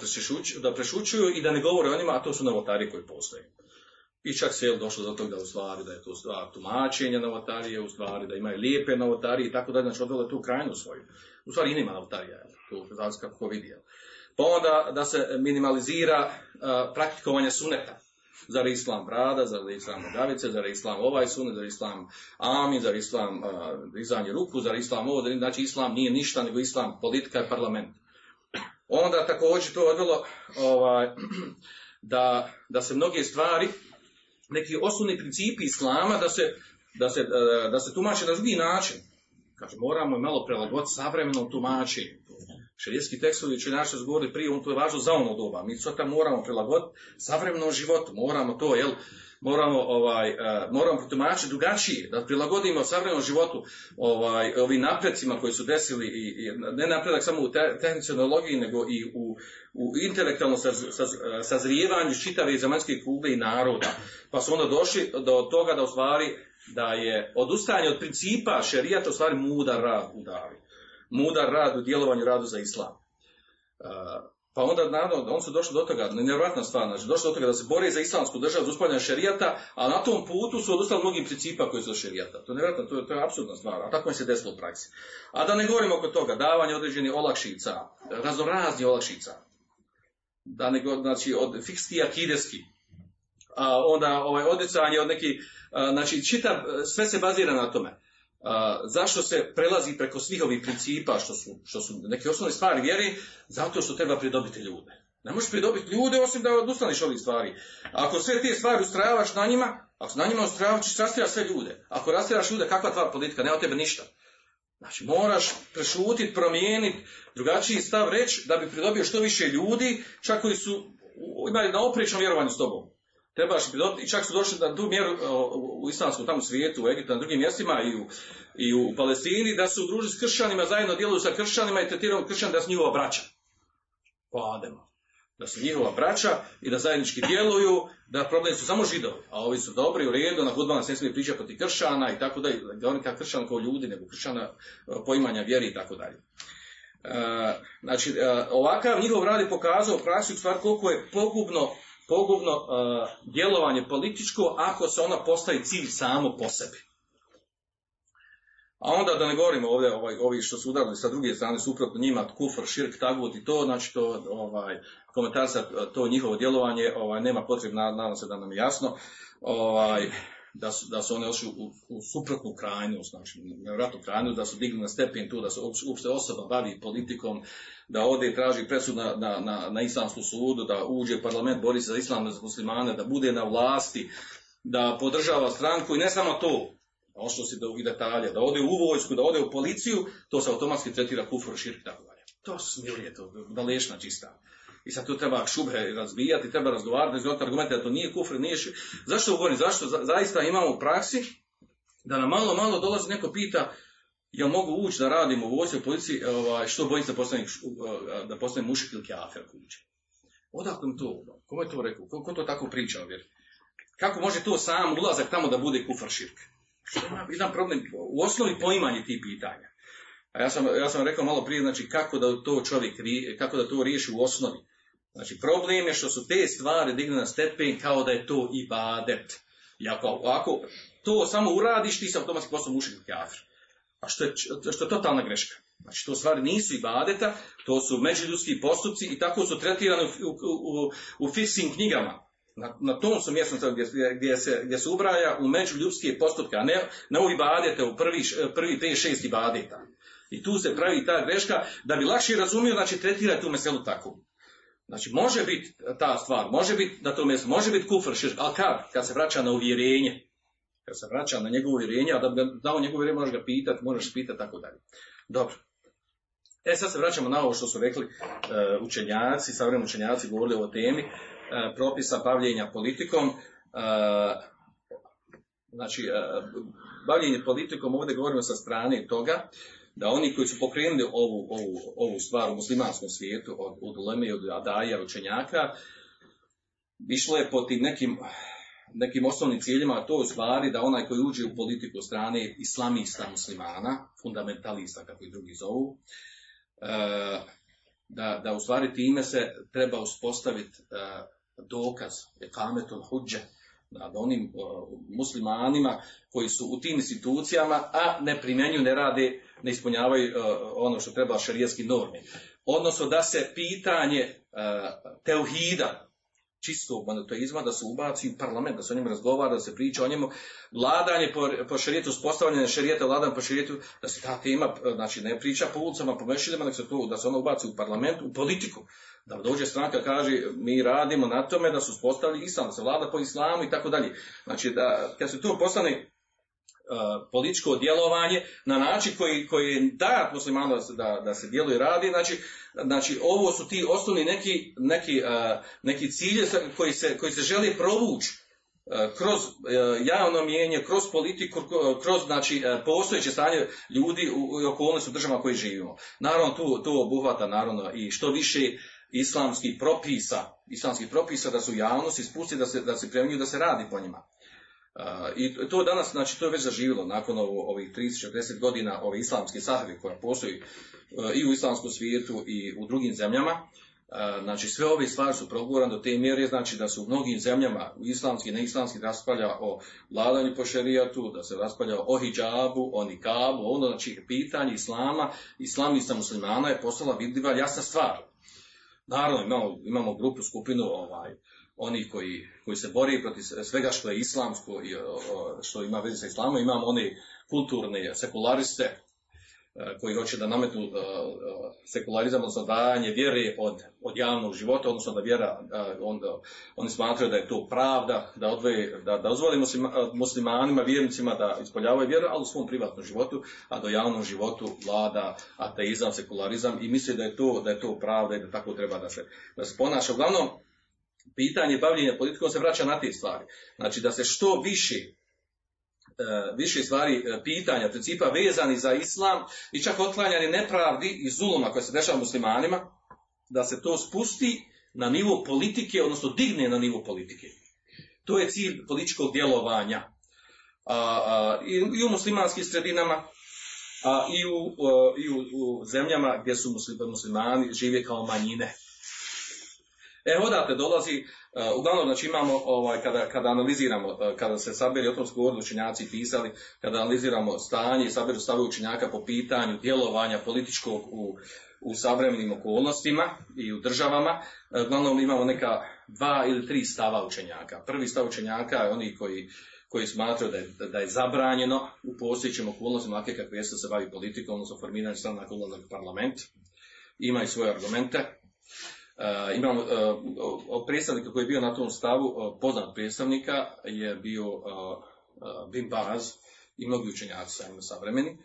da prešućuju i da ne govore o njima, a to su novotari koji postoje. I čak se je došlo do toga u stvari da je to stvar tumačenja novotarije, u stvari da imaju lijepe novotarije i tako dalje, znači odvelo tu krajnu svoju. U stvari i nema novotarija, to znači kako vidi. Pa onda da se minimalizira uh, praktikovanje suneta. Zar islam brada, zar islam nogavice, zar islam ovaj sunet, zar islam amin, zar islam uh, ruku, zar islam ovo, znači islam nije ništa nego islam politika i parlament. Onda također to odvelo ovaj, da, da se mnoge stvari neki osnovni principi islama da se, da se, da se tumače na drugi način. Kaže, moramo malo prilagoditi savremenom tumačenju. Šerijetski tekstovi naše su govorili prije, on to je važno za ono doba. Mi sada moramo prilagoditi savremenom životu, moramo to, jel, moramo, ovaj, uh, moramo protumačiti drugačije, da prilagodimo savremenom životu ovaj, ovim napredcima koji su desili, i, i ne napredak samo u te, tehnologiji, nego i u, u intelektualnom saz, saz, sazrijevanju čitave zemaljske kugle i naroda. Pa su onda došli do toga da u stvari da je odustajanje od principa šerijata u stvari mudar rad u davi. Mudar rad u djelovanju radu za islam. Uh, pa onda, naravno, on su došli do toga, nevjerojatna stvar, znači, došli do toga da se bore za islamsku državu, za uspavljanje šerijata, a na tom putu su odustali mnogim principa koji su šerijata. To je nevjerojatno, to je, to je apsurdna stvar, a tako mi se desilo u praksi. A da ne govorimo oko toga, davanje određenih olakšica, raznorazni olakšica, da ne znači, od fikski akideski, a onda ovaj, odricanje od nekih, znači, čitav, sve se bazira na tome zašto se prelazi preko svih ovih principa što su, što su neke osnovne stvari vjeri, zato što treba pridobiti ljude. Ne možeš pridobiti ljude osim da odustaniš ovih stvari. Ako sve te stvari ustrajavaš na njima, ako na njima ustrajavaš, ćeš rastiraš sve ljude. Ako rastiraš ljude, kakva tva politika? Nema tebe ništa. Znači, moraš prešutiti, promijeniti, drugačiji stav reći da bi pridobio što više ljudi, čak koji su imali na oprečnom vjerovanju s tobom trebaš i čak su došli na tu mjeru u islamskom tamo svijetu, u Egiptu, na drugim mjestima i u, i u Palestini, da se udruži s kršćanima, zajedno djeluju sa kršćanima i tretiraju kršćan da su njihova braća. Pa Da su njihova braća i da zajednički djeluju, da problem su samo židovi, a ovi su dobri, u redu, na hudbama se ne smije pričati protiv kršćana i tako dalje, da oni kao kršćan kao ljudi, nego kršćana e, poimanja vjeri i tako dalje. E, znači, e, ovakav njihov rad je pokazao u stvari koliko je pogubno pogubno uh, djelovanje političko ako se ona postavi cilj samo po sebi. A onda da ne govorimo ovdje ovaj, ovi što su udarili sa druge strane suprotno njima, kufr, širk, tagut i to, znači to ovaj, komentar to njihovo djelovanje ovaj, nema potrebe, nadam se da nam je jasno. Ovaj, da su, da su one ošli u, u suprotnu krajnost, znači nevjerojatnu krajnost, da su digli na stepen tu, da se uopšte osoba bavi politikom, da ode i traži presud na, na, na, na islamsku sudu, da uđe u parlament, bori se za islam za muslimane, da bude na vlasti, da podržava stranku i ne samo to, što si do detalja, da ode u vojsku, da ode u policiju, to se automatski tretira kufru, širk tako. To smilije, to dalešna čista. I sad tu treba šubhe razbijati, treba razgovarati, izgledati argumente da to nije kufr, nije ši... Zašto govorim? Zašto zaista imamo u praksi da nam malo, malo dolazi neko pita jel mogu ući da radimo u vojsci u policiji, ovaj, što bojim da postane, da postane mušik ili kjafer kuće. Odakle mi to? Ko je to rekao? Ko, to tako priča Kako može to sam ulazak tamo da bude kufar širk? Jedan problem, u osnovi poimanje tih pitanja. A ja sam, ja sam rekao malo prije, znači kako da to čovjek, kako da to riješi u osnovi. Znači problem je što su te stvari digne na stepen kao da je to ibadet. I ako, ako to samo uradiš, ti se automatski postao mušik kafir. A što je, što je totalna greška. Znači to stvari nisu ibadeta, to su međuljudski postupci i tako su tretirani u, u, u, u knjigama. Na, na tom su mjestu gdje, gdje, se, gdje se ubraja u međuljudske postupke, a ne, ne u ibadete, u prvi, prvi 5-6 ibadeta. I tu se pravi ta greška, da bi lakše razumio, znači tretira tu meselu tako. Znači, može biti ta stvar, može biti da to mjesto, može biti kufr, širk, ali kad? Kad se vraća na uvjerenje. Kad se vraća na njegovo uvjerenje, a da bi ga dao njegovo uvjerenje, možeš ga pitati, možeš pitati, tako dalje. Dobro. E, sad se vraćamo na ovo što su rekli uh, učenjaci, savremeni učenjaci govorili o temi, uh, propisa bavljenja politikom. Uh, znači, bavljenje politikom, ovdje govorimo sa strane toga, da oni koji su pokrenuli ovu, ovu, ovu stvar u muslimanskom svijetu, od, od Uleme, od Adaja, učenjaka, išlo je po tim nekim, nekim osnovnim ciljima, a to je u stvari da onaj koji uđe u politiku strane islamista muslimana, fundamentalista, kako i drugi zovu, e, da, da u stvari time se treba uspostaviti e, dokaz, ekametul huđe, nad onim uh, muslimanima koji su u tim institucijama, a ne primjenjuju, ne rade, ne ispunjavaju uh, ono što treba šarijetski normi. Odnosno da se pitanje uh, teuhida, čistog monoteizma, da se ubaci u parlament, da se o njemu razgovara, da se priča o njemu, vladanje po, po šarijetu, uspostavljanje šarijeta, vladanje po šarijetu, da se ta tema, znači ne priča po ulicama, po mešidama, nek se to, da se ona ubaci u parlament, u politiku. Da dođe stranka kaže mi radimo na tome da su uspostavili islam, da se vlada po islamu i tako dalje. Znači da kad se to postane političko djelovanje na način koji, koji dat muslimanu da, da se djeluje radi, znači, znači ovo su ti osnovni neki, neki, uh, neki cilje koji se, koji se želi provući uh, kroz javno mijenje, kroz politiku, kroz znači, postojeće stanje ljudi u, okolnosti u državama koji živimo. Naravno, tu, to obuhvata naravno i što više islamskih propisa, islamskih propisa da su javnosti spusti da se, da se primjenjuju da se radi po njima. I to danas, znači, to je već zaživjelo nakon ovo, ovih 30-40 godina ove islamske sahve koja postoji uh, i u islamskom svijetu i u drugim zemljama. Uh, znači, sve ove stvari su progurane do te mjere, znači da su u mnogim zemljama u islamski i neislamski raspravlja o vladanju po šerijatu, da se raspravlja o hijabu, o nikabu, ono, znači, pitanje islama, islamista muslimana je postala vidljiva jasna stvar. Naravno, imamo, imamo grupu, skupinu, ovaj, onih koji, koji se bori protiv svega što je islamsko i što ima veze sa islamom, imamo oni kulturne sekulariste e, koji hoće da nametnu e, e, sekularizam, odnosno dajanje vjere od, od javnog života, odnosno da vjera, onda, oni smatraju da je to pravda, da odvoje, da, da dozvoli muslimanima, vjernicima da ispoljavaju vjeru, ali u svom privatnom životu, a do javnom životu vlada ateizam, sekularizam i misle da je to, da je to pravda i da tako treba da se, da se ponaša. Uglavnom, pitanje bavljenja politikom se vraća na te stvari. Znači da se što više e, više stvari e, pitanja, principa vezani za islam i čak otklanjanje nepravdi i zuluma koje se dešava muslimanima, da se to spusti na nivo politike, odnosno digne na nivo politike. To je cilj političkog djelovanja. A, i, u muslimanskim sredinama, i u, a, i u zemljama gdje su muslimani žive kao manjine. E, odatle dolazi, uh, uglavnom, znači imamo, ovaj, kada, kada analiziramo, uh, kada se saberi, o tom su govorili učenjaci pisali, kada analiziramo stanje i saberu stave učenjaka po pitanju djelovanja političkog u, u savremenim okolnostima i u državama, uh, uglavnom imamo neka dva ili tri stava učenjaka. Prvi stav učenjaka je oni koji, koji smatraju da je, da je zabranjeno u postojećim okolnostima, ovakve kakve jesu se bavi politikom, odnosno formiranje stranaka ulazak u parlament, ima i svoje argumente. Uh, imamo uh, predstavnika koji je bio na tom stavu, uh, poznat predstavnika je bio Bim Baz i mnogi učenjaci sa njima savremeni.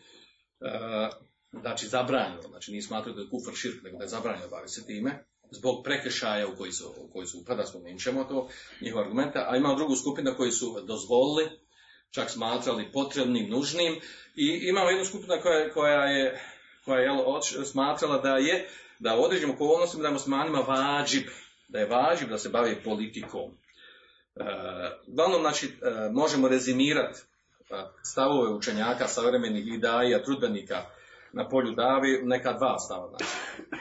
Znači zabranjeno, znači nije smatrao da je kufr širk, nego da je zabranjeno bavi se time, zbog prekršaja u koji su, u koji su upada, spomenut ćemo to, njihova argumenta, a imamo drugu skupinu koji su dozvolili, čak smatrali potrebnim, nužnim, i imamo jednu skupinu koja, koja je, koja je jel, smatrala da je da u određenim okolnostima da je muslimanima vađib, da je vađib da se bavi politikom. E, uglavnom, znači, e, možemo rezimirati e, stavove učenjaka, savremenih idaja, trudbenika na polju davi, neka dva stava. Znači.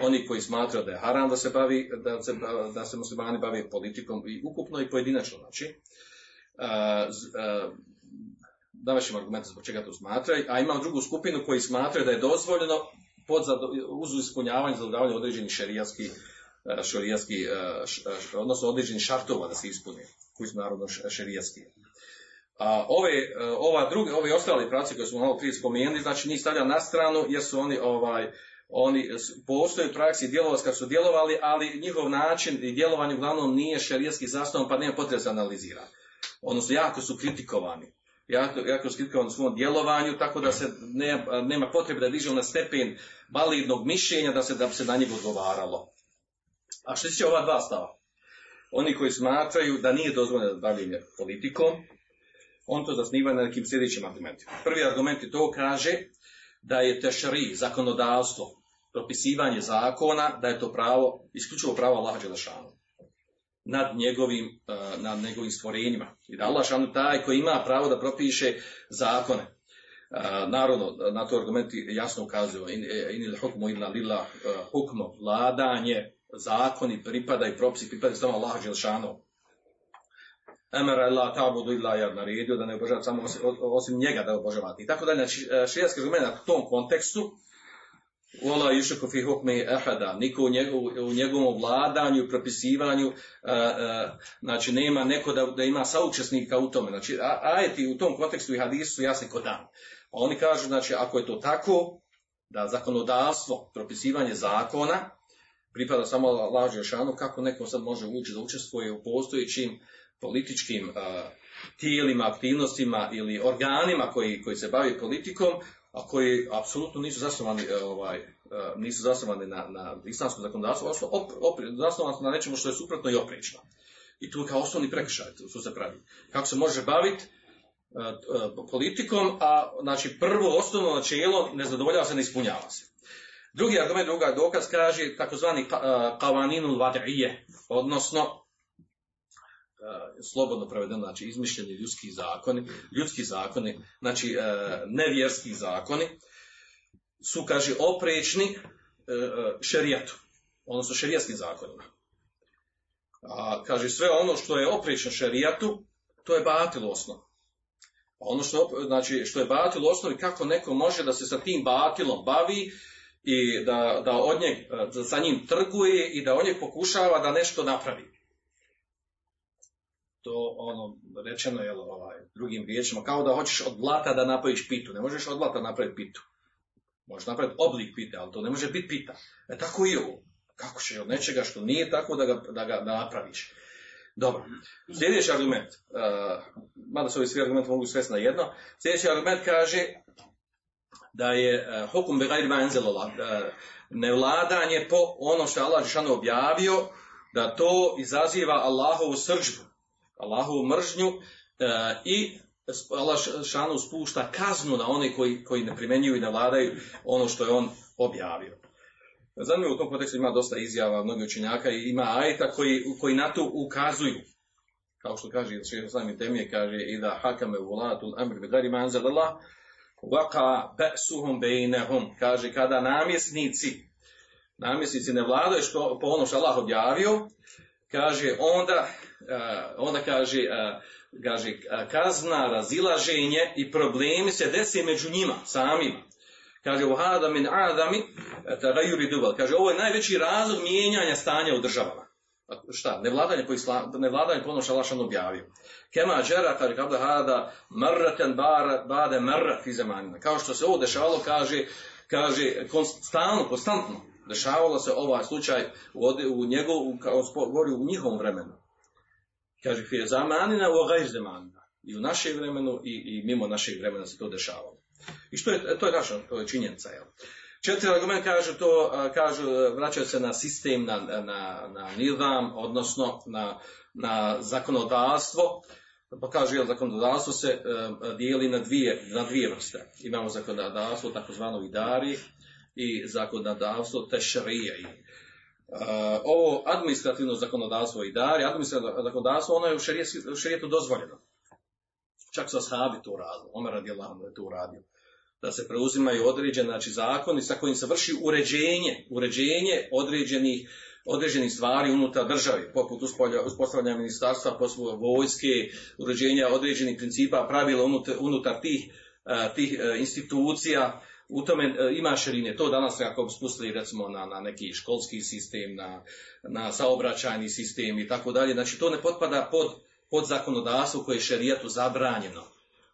Oni koji smatraju da je haram da se, bavi, da se, da se muslimani bavi politikom i ukupno i pojedinačno. Znači, e, davaćemo argumente zbog čega to smatraju, a ima drugu skupinu koji smatraju da je dozvoljeno pod uz ispunjavanje zadovoljavanja određenih šerijatskih e, šerijatski, e, odnosno određenih šartova da se ispune, koji su naravno šerijatski. A ove, e, ova druge, ove ostale prace koje smo malo prije spomenuli, znači njih stavlja na stranu jer su oni ovaj, oni postoje u praksi djelovati kad su djelovali, ali njihov način i djelovanje uglavnom nije šerijatski zasnovan, pa nema potrebe se analizira. Odnosno, jako su kritikovani jako, jako skripkovan u svom djelovanju, tako da se ne, nema potrebe da diže na stepen validnog mišljenja da se da se na njih odgovaralo. A što će ova dva stava? Oni koji smatraju da nije dozvoljeno bavljenje politikom, on to zasniva na nekim sljedećim argumentima. Prvi argument je to kaže da je tešri, zakonodavstvo, propisivanje zakona, da je to pravo, isključivo pravo Allaha Đelešanu nad njegovim, uh, nad njegovim stvorenjima. I da Allah Đelešanu taj koji ima pravo da propiše zakone. Uh, naravno, na to argumenti jasno ukazuju. In, in il hukmu illa lillah, hukmo, vladanje, zakoni pripadaju, propisi pripadaju samo Allah Đelešanu. Emera la tabudu illa ja naredio da ne obožavate samo osim, njega da obožavate. I tako dalje, znači argument u tom kontekstu Wala yushku fi hukmi ahada, niko u, njegov, u njegovom vladanju, propisivanju, znači nema neko da, da ima saučesnika u tome. Znači, a, ajeti u tom kontekstu i hadisu su jasni kod dan. Pa oni kažu, znači, ako je to tako, da zakonodavstvo, propisivanje zakona, pripada samo lažu šanu, kako neko sad može ući da učestvuje u postojećim političkim tijelima, aktivnostima ili organima koji, koji se bavi politikom, a koji apsolutno nisu zasnovani ovaj nisu zasnovani na, na islamskom zakonodavstvu, odnosno op, op, zasnovani na nečemu što je suprotno i oprečno. I tu je kao osnovni prekršaj, su se pravi. Kako se može baviti uh, politikom, a znači prvo osnovno načelo ne zadovoljava se, ne ispunjava se. Drugi argument, druga dokaz kaže takozvani kavaninu vadrije, odnosno slobodno prevedeno, znači izmišljeni ljudski zakoni, ljudski zakoni, znači nevjerski zakoni, su, kaže, oprečni šerijatu, odnosno šerijatskim zakonima. A, kaže, sve ono što je oprečno šerijatu, to je batil osnov. Ono što, znači, što je batil osnovi, kako neko može da se sa tim batilom bavi i da, da od njeg, da sa njim trguje i da od njeg pokušava da nešto napravi to ono rečeno je ovaj drugim riječima kao da hoćeš od blata da napraviš pitu. Ne možeš od blata napraviti pitu. Možeš napraviti oblik pite ali to ne može biti pita. E tako i ovo. Kako će od nečega što nije tako da ga, da ga da napraviš? Dobro. Sljedeći argument uh, mada se ovi svi argumenti mogu svesti na jedno. Sljedeći argument kaže da je uh, hukum begajri uh, nevladanje po ono što je Allah Žešanu objavio da to izaziva Allahovu sržbu Allahovu mržnju e, i Allah šanu spušta kaznu na one koji, koji ne primenjuju i ne vladaju ono što je on objavio. Zanimljivo u tom kontekstu ima dosta izjava mnogi učenjaka i ima ajeta koji, koji na to ukazuju. Kao što kaže šehr sami temije, kaže i da hakame volatul amr bi gari manzalallah vaka be'suhum bejnehum. Kaže kada namjesnici namjesnici ne vladaju što, po ono što Allah objavio, kaže onda onda kaže kaže kazna razilaženje i problemi se desi među njima samima. Kaže uhada min adami tagayuri duval kaže ovo je najveći razlog mijenjanja stanja u državama. Šta nevladanje po islam nevladanje po onoš Allah objavio. Kema džera kaže kada hada marratan bar bade marrat fi kao što se ovo dešavalo kaže kaže stalno konstantno dešavalo se ovaj slučaj u, u njegovu, kao govori u njihovom vremenu. Kaže, fije zamanina u gajr zamanina. I u našem vremenu i, i mimo našeg vremena se to dešavalo. I što je, to je naša, to je činjenica, jel? Četiri argument kažu to, kažu, vraćaju se na sistem, na, na, na nidam, odnosno na, na zakonodavstvo. Pa kažu, jel, zakonodavstvo se uh, dijeli na dvije, na dvije vrste. Imamo zakonodavstvo, takozvano idari, i zakonodavstvo tešrije. Uh, ovo administrativno zakonodavstvo i dar, administrativno zakonodavstvo, ono je u, šerijetu dozvoljeno. Čak su ashabi to radili, Omer radi Allah je to uradio. Da se preuzimaju određeni znači, zakoni sa kojim se vrši uređenje, uređenje određenih, određenih stvari unutar države, poput uspostavljanja ministarstva, poslu vojske, uređenja određenih principa, pravila unutar, unutar tih, uh, tih uh, institucija, u tome e, ima širine. To danas ako spustili recimo na, na neki školski sistem, na, na saobraćajni sistem i tako dalje. Znači to ne potpada pod, pod zakonodavstvo koje je šerijatu zabranjeno.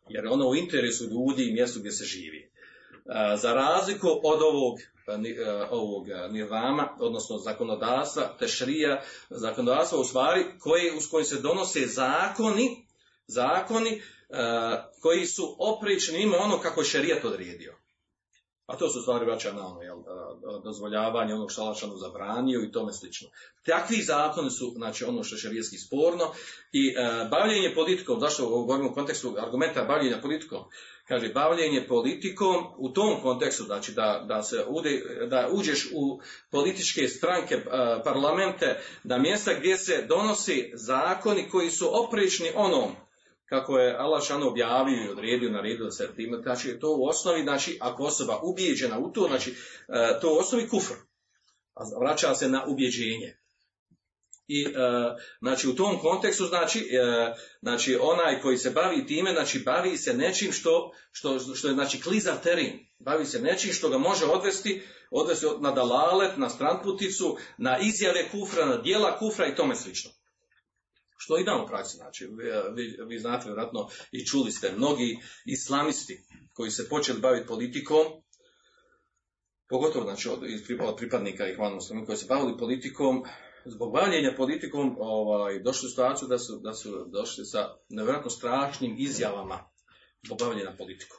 Jer ono u interesu ljudi i mjestu gdje se živi. E, za razliku od ovog, e, ovog nirvama, odnosno zakonodavstva, tešrija, zakonodavstva u stvari koje, uz kojim se donose zakoni, zakoni koji su oprični ima ono kako je šerijat odredio. A to su stvari vraća na ono, jel, dozvoljavanje onog što zabranio i tome slično. Takvi zakoni su, znači, ono što je šarijetski sporno i e, bavljenje politikom, zašto govorimo u kontekstu argumenta bavljenja politikom, kaže, bavljenje politikom u tom kontekstu, znači da, da, se ude, da uđeš u političke stranke, e, parlamente, da mjesta gdje se donosi zakoni koji su oprični onom kako je Allah šano objavio i odredio, naredio da se time, znači to u osnovi, znači ako osoba ubijeđena u to, znači e, to u osnovi kufr, a vraća se na ubjeđenje. I e, znači u tom kontekstu znači, e, znači onaj koji se bavi time, znači bavi se nečim što, što, što je znači klizav teren. Bavi se nečim što ga može odvesti, odvesti na dalalet, na stranputicu, na izjave kufra, na dijela kufra i tome slično. Što ima u praksi, znači, vi, vi znate vjerojatno i čuli ste, mnogi islamisti koji se počeli baviti politikom, pogotovo znači od, od pripadnika ih koji se bavili politikom, zbog bavljenja politikom ovaj, došli u situaciju da su, da su došli sa nevjerojatno strašnim izjavama zbog bavljenja politikom.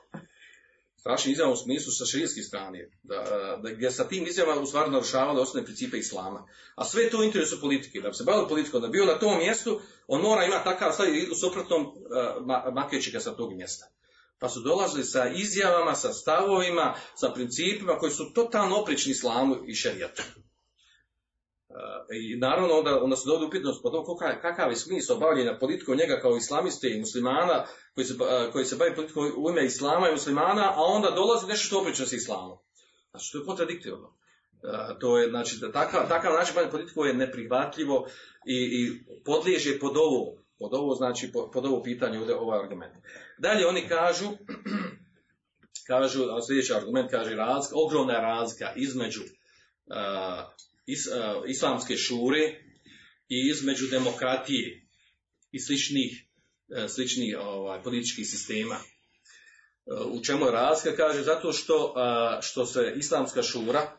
Strašnim izjavama u smislu sa širijske strane, da, da, gdje sa tim izjavama u stvari narušavali osnovne principe islama. A sve to u interesu politike. Da bi se bavili politikom, da bi bio na tom mjestu, on mora imati takav stav i u suprotnom uh, makeći ga sa tog mjesta. Pa su dolazili sa izjavama, sa stavovima, sa principima koji su totalno oprični islamu i šerijatu. I naravno onda, onda se dovodi upitnost po tom kakav je smisao bavljenja politikom njega kao islamiste i muslimana koji se, koji se bavi politikom u ime islama i muslimana, a onda dolazi nešto što oprično s islamom. Znači, to je kontradiktivno. To je, znači, da takav, takav način bavljenja politikom je neprihvatljivo i, i podliježe pod ovo, pod ovo, znači, pod, ovo pitanje ovdje, ovaj argument. Dalje oni kažu, kažu, sljedeći argument kaže razlika, ogromna razlika između is, uh, islamske šure i između demokratije i sličnih, uh, sličnih ovaj, političkih sistema. Uh, u čemu je razlika? Kaže, zato što, što se islamska šura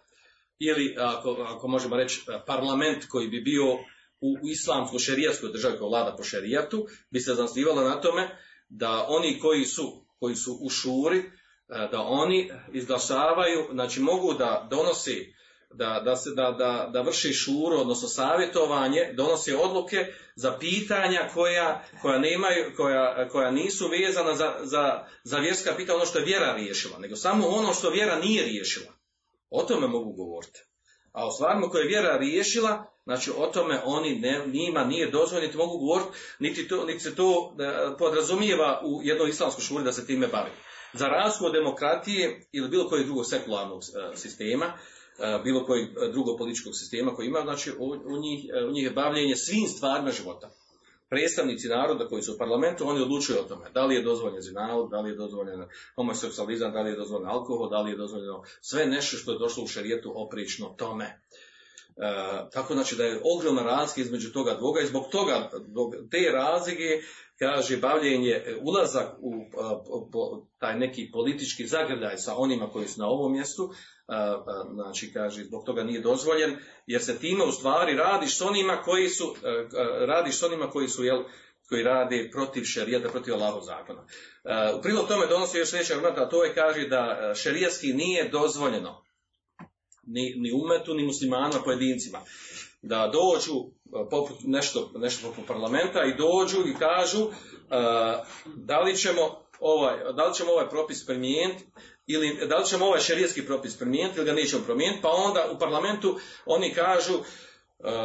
ili, ako, ako možemo reći, parlament koji bi bio u, u islamsko-šerijatskoj državi koja vlada po šerijatu, bi se zasnivala na tome da oni koji su, koji su u šuri, da oni izglasavaju, znači mogu da donosi da, da, se, da, da, da vrši šuru, odnosno savjetovanje, donosi odluke za pitanja koja, koja, nemaju, koja, koja nisu vezana za, za, za vjerska pitanja, ono što je vjera riješila, nego samo ono što vjera nije riješila. O tome mogu govoriti. A o stvarima koje je vjera riješila, znači o tome oni ne, njima nije dozvoljeno, niti mogu govoriti, niti, to, niti se to podrazumijeva u jednoj islamskoj šuri da se time bavi. Za razliku od demokratije ili bilo kojeg drugog sekularnog e, sistema, E, bilo kojeg e, drugog političkog sistema koji ima, znači u, njih, e, u njih je bavljenje svim stvarima života. Predstavnici naroda koji su u parlamentu, oni odlučuju o tome. Da li je dozvoljen zinalog, da li je dozvoljen homoseksualizam, da li je dozvoljen alkohol, da li je dozvoljeno sve nešto što je došlo u šarijetu oprično tome. E, tako znači da je ogromna razlika između toga dvoga i zbog toga, zbog te razlike, kaže bavljenje, ulazak u po, taj neki politički zagrdaj sa onima koji su na ovom mjestu, znači kaže zbog toga nije dozvoljen jer se time u stvari radiš s onima koji su radiš s onima koji su jel koji rade protiv šerijata, protiv Allahov zakona. U prilog tome donosi još sljedeći argument, a to je kaže da šerijatski nije dozvoljeno ni, ni umetu, ni muslimanima, pojedincima. Da dođu poput nešto, nešto poput parlamenta i dođu i kažu da li ćemo ovaj, da li ćemo ovaj propis primijeniti ili da li ćemo ovaj šerijski propis promijeniti ili ga nećemo promijeniti, pa onda u parlamentu oni kažu uh,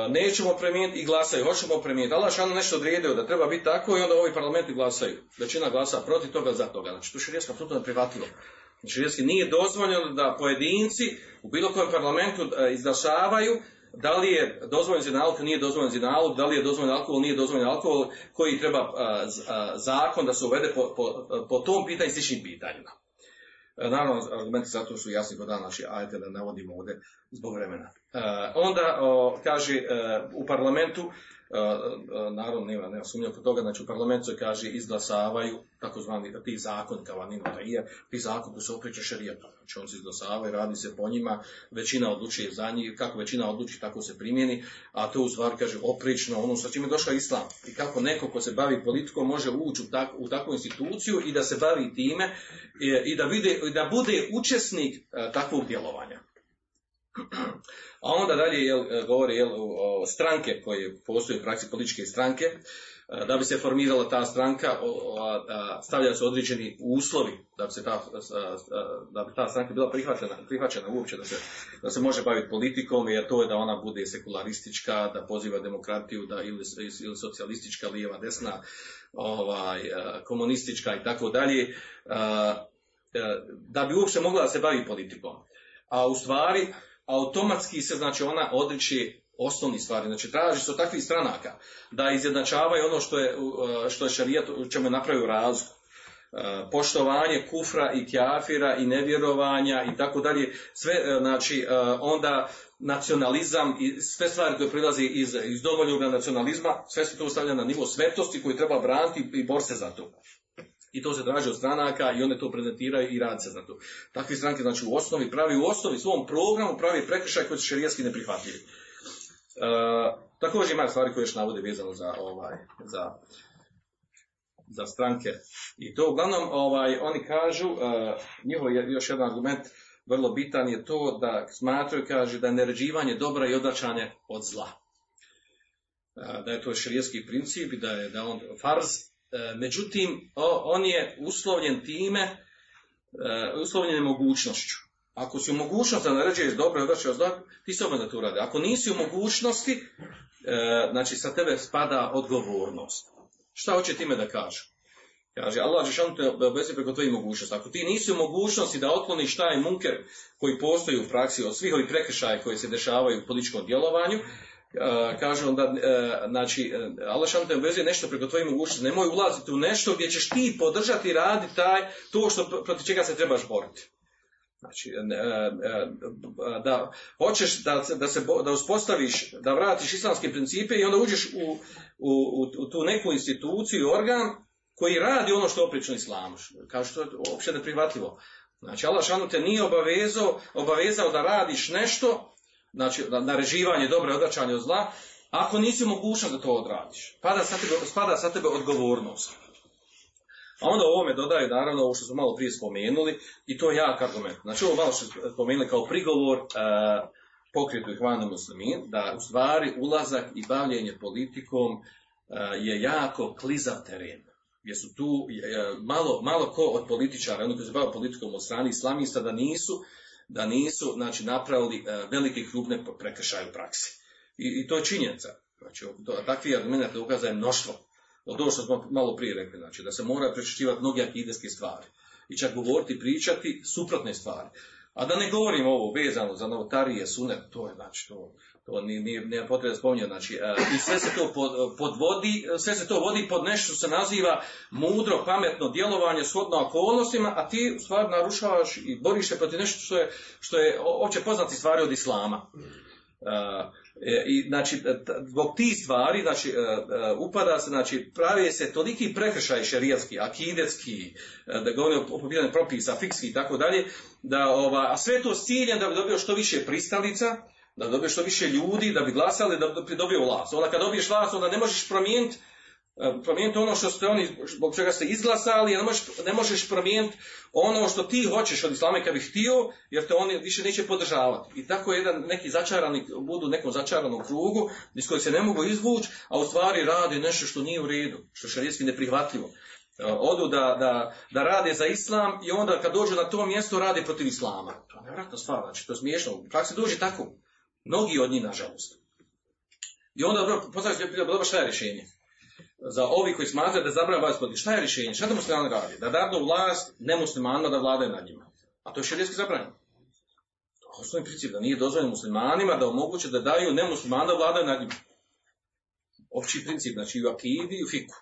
nećemo promijeniti i glasaju, hoćemo promijeniti. Allah šano nešto odredio da treba biti tako i onda ovi parlamenti glasaju. Većina glasa protiv toga za toga. Znači to šerijski apsolutno ne prihvatljivo. Šerijski nije dozvoljeno da pojedinci u bilo kojem parlamentu uh, izglasavaju da li je dozvoljen zinalog, nije dozvoljen zinalog, da li je dozvoljen alkohol, nije dozvoljen alkohol, koji treba uh, zakon da se uvede po, po, po tom pitanju i sličnim pitanjima. E, naravno, argumenti zato su jasni kod dana, znači ajte da ne vodimo ovdje zbog vremena. E, onda kaže e, u parlamentu naravno nema, nema sumnja kod toga, znači u parlamentu se kaže izglasavaju takozvani ti zakon kao anima je, ti zakon koji se okreće šerijetu. Znači on se izglasavaju, radi se po njima, većina odlučuje za njih, kako većina odluči, tako se primjeni, a to u stvari kaže oprično ono sa čime je došao islam. I kako neko ko se bavi politikom može ući u, tak, u takvu instituciju i da se bavi time i, i da, vide, da bude učesnik takvog djelovanja. A onda dalje jel, govori jel, o stranke koje postoje u praksi političke stranke, da bi se formirala ta stranka, stavljaju se određeni uslovi da bi, se ta, da bi ta stranka bila prihvaćena, prihvaćena uopće da se, da se može baviti politikom, jer to je da ona bude sekularistička, da poziva demokratiju, da ili, ili socijalistička, lijeva, desna, ovaj, komunistička i tako dalje, da bi uopće mogla da se bavi politikom. A u stvari, automatski se znači ona odriče osnovni stvari. Znači traži se od takvih stranaka da izjednačavaju ono što je, što je šarijat u čemu je napravio razliku. E, poštovanje kufra i kjafira i nevjerovanja i tako dalje, sve, e, znači, e, onda nacionalizam i sve stvari koje prilaze iz, iz nacionalizma, sve se to stavlja na nivo svetosti koji treba braniti i bor se za to. I to se traži od stranaka i one to prezentiraju i radi se za to. Takvi stranke, znači u osnovi pravi, u osnovi svom programu pravi prekršaj koji su šerijaski neprihvatljivi. E, također ima stvari koje još navode vezano za, ovaj, za, za stranke. I to uglavnom ovaj, oni kažu, uh, njihov je još jedan argument vrlo bitan je to da smatraju, kaže, da je naređivanje dobra i odvraćanje od zla. Uh, da je to širijetski princip i da je da on farz. Uh, međutim, on je uslovljen time, uslovljen je mogućnošću. Ako si u mogućnosti da naređuješ dobro i odvraćaš zlo, ti se da to radi. Ako nisi u mogućnosti, e, znači sa tebe spada odgovornost. Šta hoće time da kaže? Kaže, Allah šanu te obvezuje preko tvojih mogućnosti. Ako ti nisi u mogućnosti da otkloniš taj munker koji postoji u praksi od svih ovih prekršaja koji se dešavaju u političkom djelovanju, kaže onda, uh, znači, Allah šanu te obvezuje nešto preko tvojih mogućnosti. Nemoj ulaziti u nešto gdje ćeš ti podržati i raditi taj, to što, protiv čega se trebaš boriti. Znači, e, e, da hoćeš da, da se da uspostaviš, da vratiš islamske principe i onda uđeš u, u, u tu neku instituciju organ koji radi ono što oprično islamu. Kao što je uopće neprihvatljivo. Znači, Allah te nije obavezao, obavezao da radiš nešto, znači, nareživanje dobre odračanje od zla, ako nisi mogućnost da to odradiš. Pada sa tebe, spada sa tebe odgovornost. A onda ovome dodaju naravno ovo što smo malo prije spomenuli i to je jak argument. Znači ovo malo što spomenuli kao prigovor uh, pokretu Ihvanu muslimin, da u stvari ulazak i bavljenje politikom uh, je jako klizav teren. Gdje su tu uh, malo, malo ko od političara, ono koji se bave politikom od strani islamista, da nisu, da nisu znači, napravili uh, velike krupne prekršaje u praksi. I, I to je činjenica. Znači, to, takvi argumenti ukazaje mnoštvo od ovo što smo malo prije rekli, znači da se mora prečišćivati mnoge akideske stvari i čak govoriti pričati suprotne stvari. A da ne govorim ovo vezano za novotarije, sunet, to je znači to, to nije, nije, potreba spominjati, znači e, i sve se to pod, podvodi, sve se to vodi pod nešto što se naziva mudro, pametno djelovanje shodno okolnostima, a ti u stvari narušavaš i boriš se protiv nešto što je, što je opće poznati stvari od islama. Uh, I znači, zbog tih stvari, znači, upada se, znači, pravi se toliki prekršaj šerijatski, akidetski, da govorim o popiranju propisa, fikski i tako dalje, da, ova, a sve to s ciljem da bi dobio što više pristalica, da bi što više ljudi, da bi glasali, da bi dobio vlast. Onda kad dobiješ vlast, onda ne možeš promijeniti promijeniti ono što ste oni, zbog čega ste izglasali, ne možeš, ne možeš promijeniti ono što ti hoćeš od islama kad bi htio, jer te oni više neće podržavati. I tako jedan neki začarani, budu u nekom začaranom krugu, iz kojeg se ne mogu izvući, a u stvari radi nešto što nije u redu, što je šarijetski neprihvatljivo. Odu da, da, da rade za islam i onda kad dođu na to mjesto rade protiv islama. To je nevratna stvar, znači to je smiješno. Kako se dođe tako? Mnogi od njih, nažalost. I onda, postavljaju se, dobro, šta je rješenje? Za ovi koji smatraju da zabrana protiv. Šta je rješenje? Šta da muslimani radi? Da dadu vlast nemuslimanima da vladaju nad njima. A to je širijetski zabranjeno. Osnovni princip da nije dozvoljeno muslimanima da omoguće da daju nemuslimana da vladaju nad njima. Opći princip, znači u akidi i u fiku.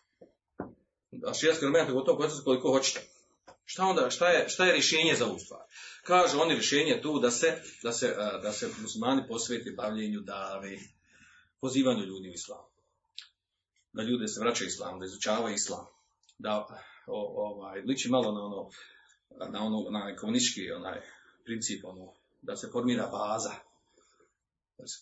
A širijetski element je gotovo proces koliko hoćete. Šta onda, šta je, šta je rješenje za ovu stvar? Kaže oni rješenje tu da se, da se, da se muslimani posveti bavljenju dave, pozivanju ljudi u islamu da ljude se vraćaju islam, da izučavaju islam, da o, ovaj, liči malo na ono, na ono, na komunistički onaj princip, ono, da se formira baza.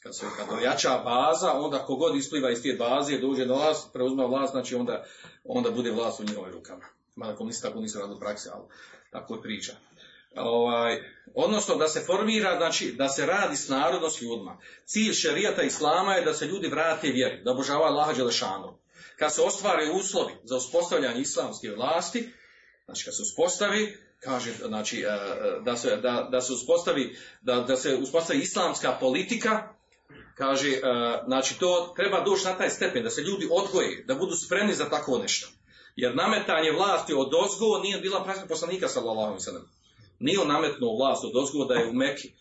Kad se kad ojača baza, onda kogod ispliva iz te baze, dođe na vlast, preuzme vlast, znači onda, onda bude vlast u njihovim rukama. Mada komunisti tako nisu radili praksi, ali tako je priča. Ovaj, odnosno da se formira, znači da se radi s narodom s ljudima. Cilj šerijata islama je da se ljudi vrate vjeri, da obožavaju Allaha Đelešanu. kad se ostvare uslovi za uspostavljanje islamske vlasti, znači kad se uspostavi, kaže, znači, e, da se, da, da se uspostavi, da, da se uspostavi islamska politika, kaže, e, znači to treba doći na taj stepen, da se ljudi odgoje, da budu spremni za tako nešto. Jer nametanje vlasti od ozgo nije bila praktika poslanika sallallahu alejhi. Nije on nametnuo vlast od ozgo da je u Meki,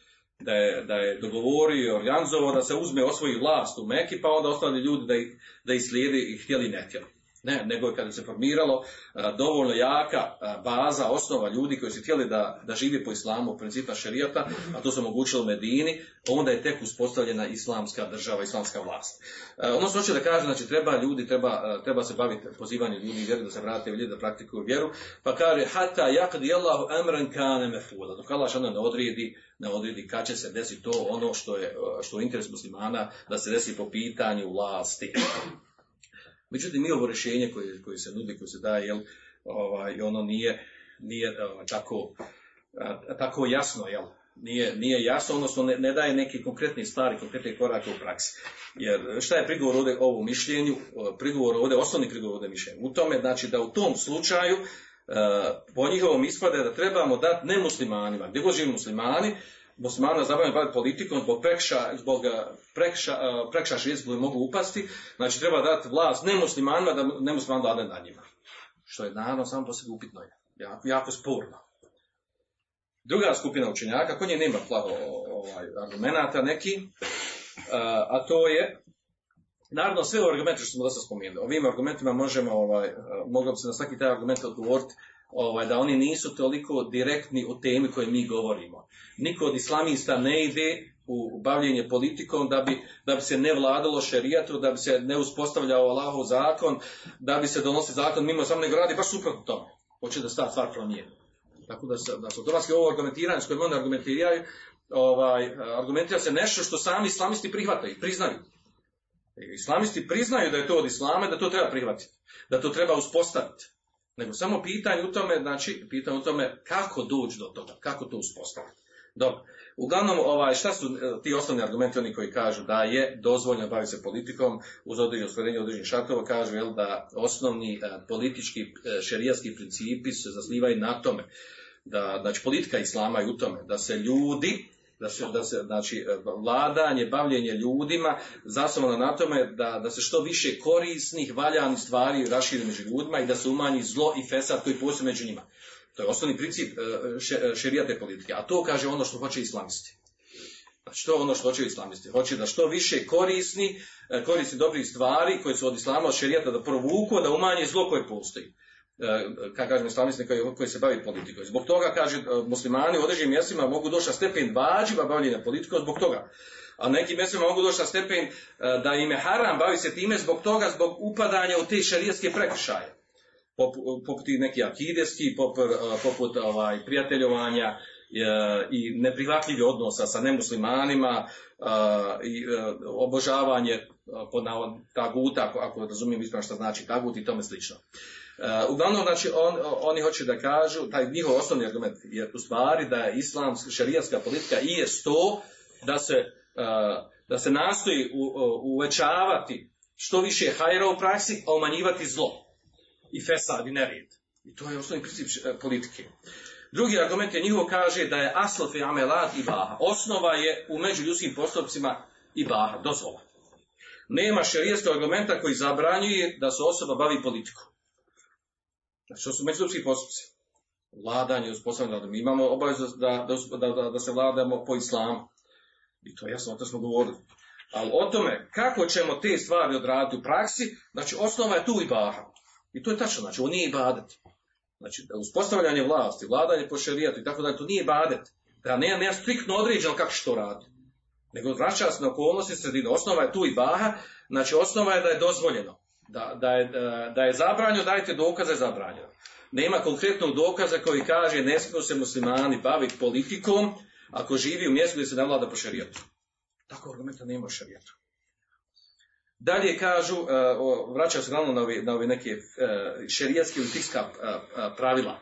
da je, da je dogovorio i organizovao da se uzme osvoji vlast u Meki, pa onda ostali ljudi da ih, da ih slijede i htjeli ne htjeli. Ne, nego je kada se formiralo a, dovoljno jaka a, baza, osnova ljudi koji su htjeli da, da živi po islamu, principa šerijata, a to se omogućilo u Medini, onda je tek uspostavljena islamska država, islamska vlast. E, ono što hoće da kaže, znači treba ljudi, treba, treba se baviti pozivanjem ljudi vjeru, da se vrate u ljudi, da praktikuju vjeru, pa kaže, hata yakdi Allahu amran kana mefula, dok Allah ne odredi, ne odredi kad će se desiti to ono što je, što je interes muslimana, da se desi po pitanju vlasti. Međutim, mi ovo rješenje koje, koje se nudi, koje se daje, jel, ovaj, ono nije, nije ovaj, tako, tako jasno, jel, nije, nije jasno, odnosno ne, ne daje neke konkretne stvari, konkretne korake u praksi. Jer šta je prigovor ovdje ovom mišljenju? Prigovor ovdje, osnovni prigovor ovdje mišljenju. U tome, znači da u tom slučaju, po njihovom ispade da trebamo dati nemuslimanima, gdje god živi muslimani, muslimana zabavljaju baviti politikom zbog prekša, zbog prekša, prekša širijetskog koji mogu upasti, znači treba dati vlast nemuslimanima da nemusliman vlade nad njima. Što je naravno samo po sebi upitno je. Jako, jako sporno. Druga skupina učenjaka, kod nje nema plaho ovaj, argumenta neki, a to je Naravno, sve argumente što smo dosta spomenuli, ovim argumentima možemo, ovaj, moglo bi se na svaki taj argument odgovoriti ovaj, da oni nisu toliko direktni u temi koje mi govorimo. Niko od islamista ne ide u bavljenje politikom da bi, da bi se ne vladalo šerijatu, da bi se ne uspostavljao Allahov zakon, da bi se donosi zakon mimo samo nego radi baš suprotno tome. Hoće da sta stvar promijeni. Tako da se, da se dolazi ovo argumentiranje s kojim oni argumentiraju, ovaj, argumentira se nešto što sami islamisti prihvataju, priznaju. Islamisti priznaju da je to od islama, da to treba prihvatiti, da to treba uspostaviti. Nego samo pitanje u tome, znači, pitanje u tome kako doći do toga, kako to uspostaviti. Dobro. Uglavnom, ovaj, šta su e, ti osnovni argumenti, oni koji kažu da je dozvoljeno baviti se politikom uz određeno ostvarenje određenih šartova, kažu jel, da osnovni a, politički šerijatski principi se zaslivaju na tome, da, znači politika islama je u tome, da se ljudi da se, da se znači, vladanje, bavljenje ljudima zasnovano na tome da, da se što više korisnih, valjanih stvari raširi među ljudima i da se umanji zlo i fesad koji postoji među njima. To je osnovni princip šerijate politike. A to kaže ono što hoće islamisti. Znači to je ono što hoće islamisti. Hoće da što više korisni, korisni dobrih stvari koje su od islama, od šerijata da provuku, da umanje zlo koje postoji kako kažemo islamisti koji, koji se bavi politikom. Zbog toga, kaže, muslimani u određenim mjestima mogu doći na stepen vađiva bavljenja politikom zbog toga. A nekim mjestima mogu doći na stepen da im je haram bavi se time zbog toga, zbog upadanja u te šarijetske prekršaje. Poput neki akideski, poput, poput ovaj, prijateljovanja i neprihvatljivih odnosa sa nemuslimanima i obožavanje pod taguta, ako, ako razumijem ispravno što znači tagut i tome slično. Uh, uglavnom, znači, on, oni hoće da kažu, taj njihov osnovni argument je u stvari da je islamska šarijatska politika i je to da se, uh, da se nastoji uh, uvećavati što više hajra u praksi, a umanjivati zlo i fesad i nered. I to je osnovni princip politike. Drugi argument je njihovo kaže da je asl fi amelat i baha. Osnova je u međuljudskim postupcima i baha, dozvola. Nema šarijatskog argumenta koji zabranjuje da se osoba bavi politikom. Znači, to su međusobski postupci. Vladanje, uspostavljanje, mi imamo obavezu da, da, da, da, se vladamo po islamu. I to je jasno, o to smo govorili. Ali o tome, kako ćemo te stvari odraditi u praksi, znači, osnova je tu i baha. I to je tačno, znači, on nije ibadet. Znači, uspostavljanje vlasti, vladanje po šerijatu i tako da to nije ibadet. Da nema, nema striktno određeno kako što radi. Nego vraća se na okolnosti sredine. Osnova je tu i baha, znači osnova je da je dozvoljeno da, da, je, da je zabranjeno, dajte dokaze zabranjeno. Nema konkretnog dokaza koji kaže ne smiju se muslimani baviti politikom ako živi u mjestu gdje se ne vlada po šarijetu. Tako argumenta nema u šarijetu. Dalje kažu, vraćaju se glavno na ove, na ove neke šerijetske ili fikska pravila.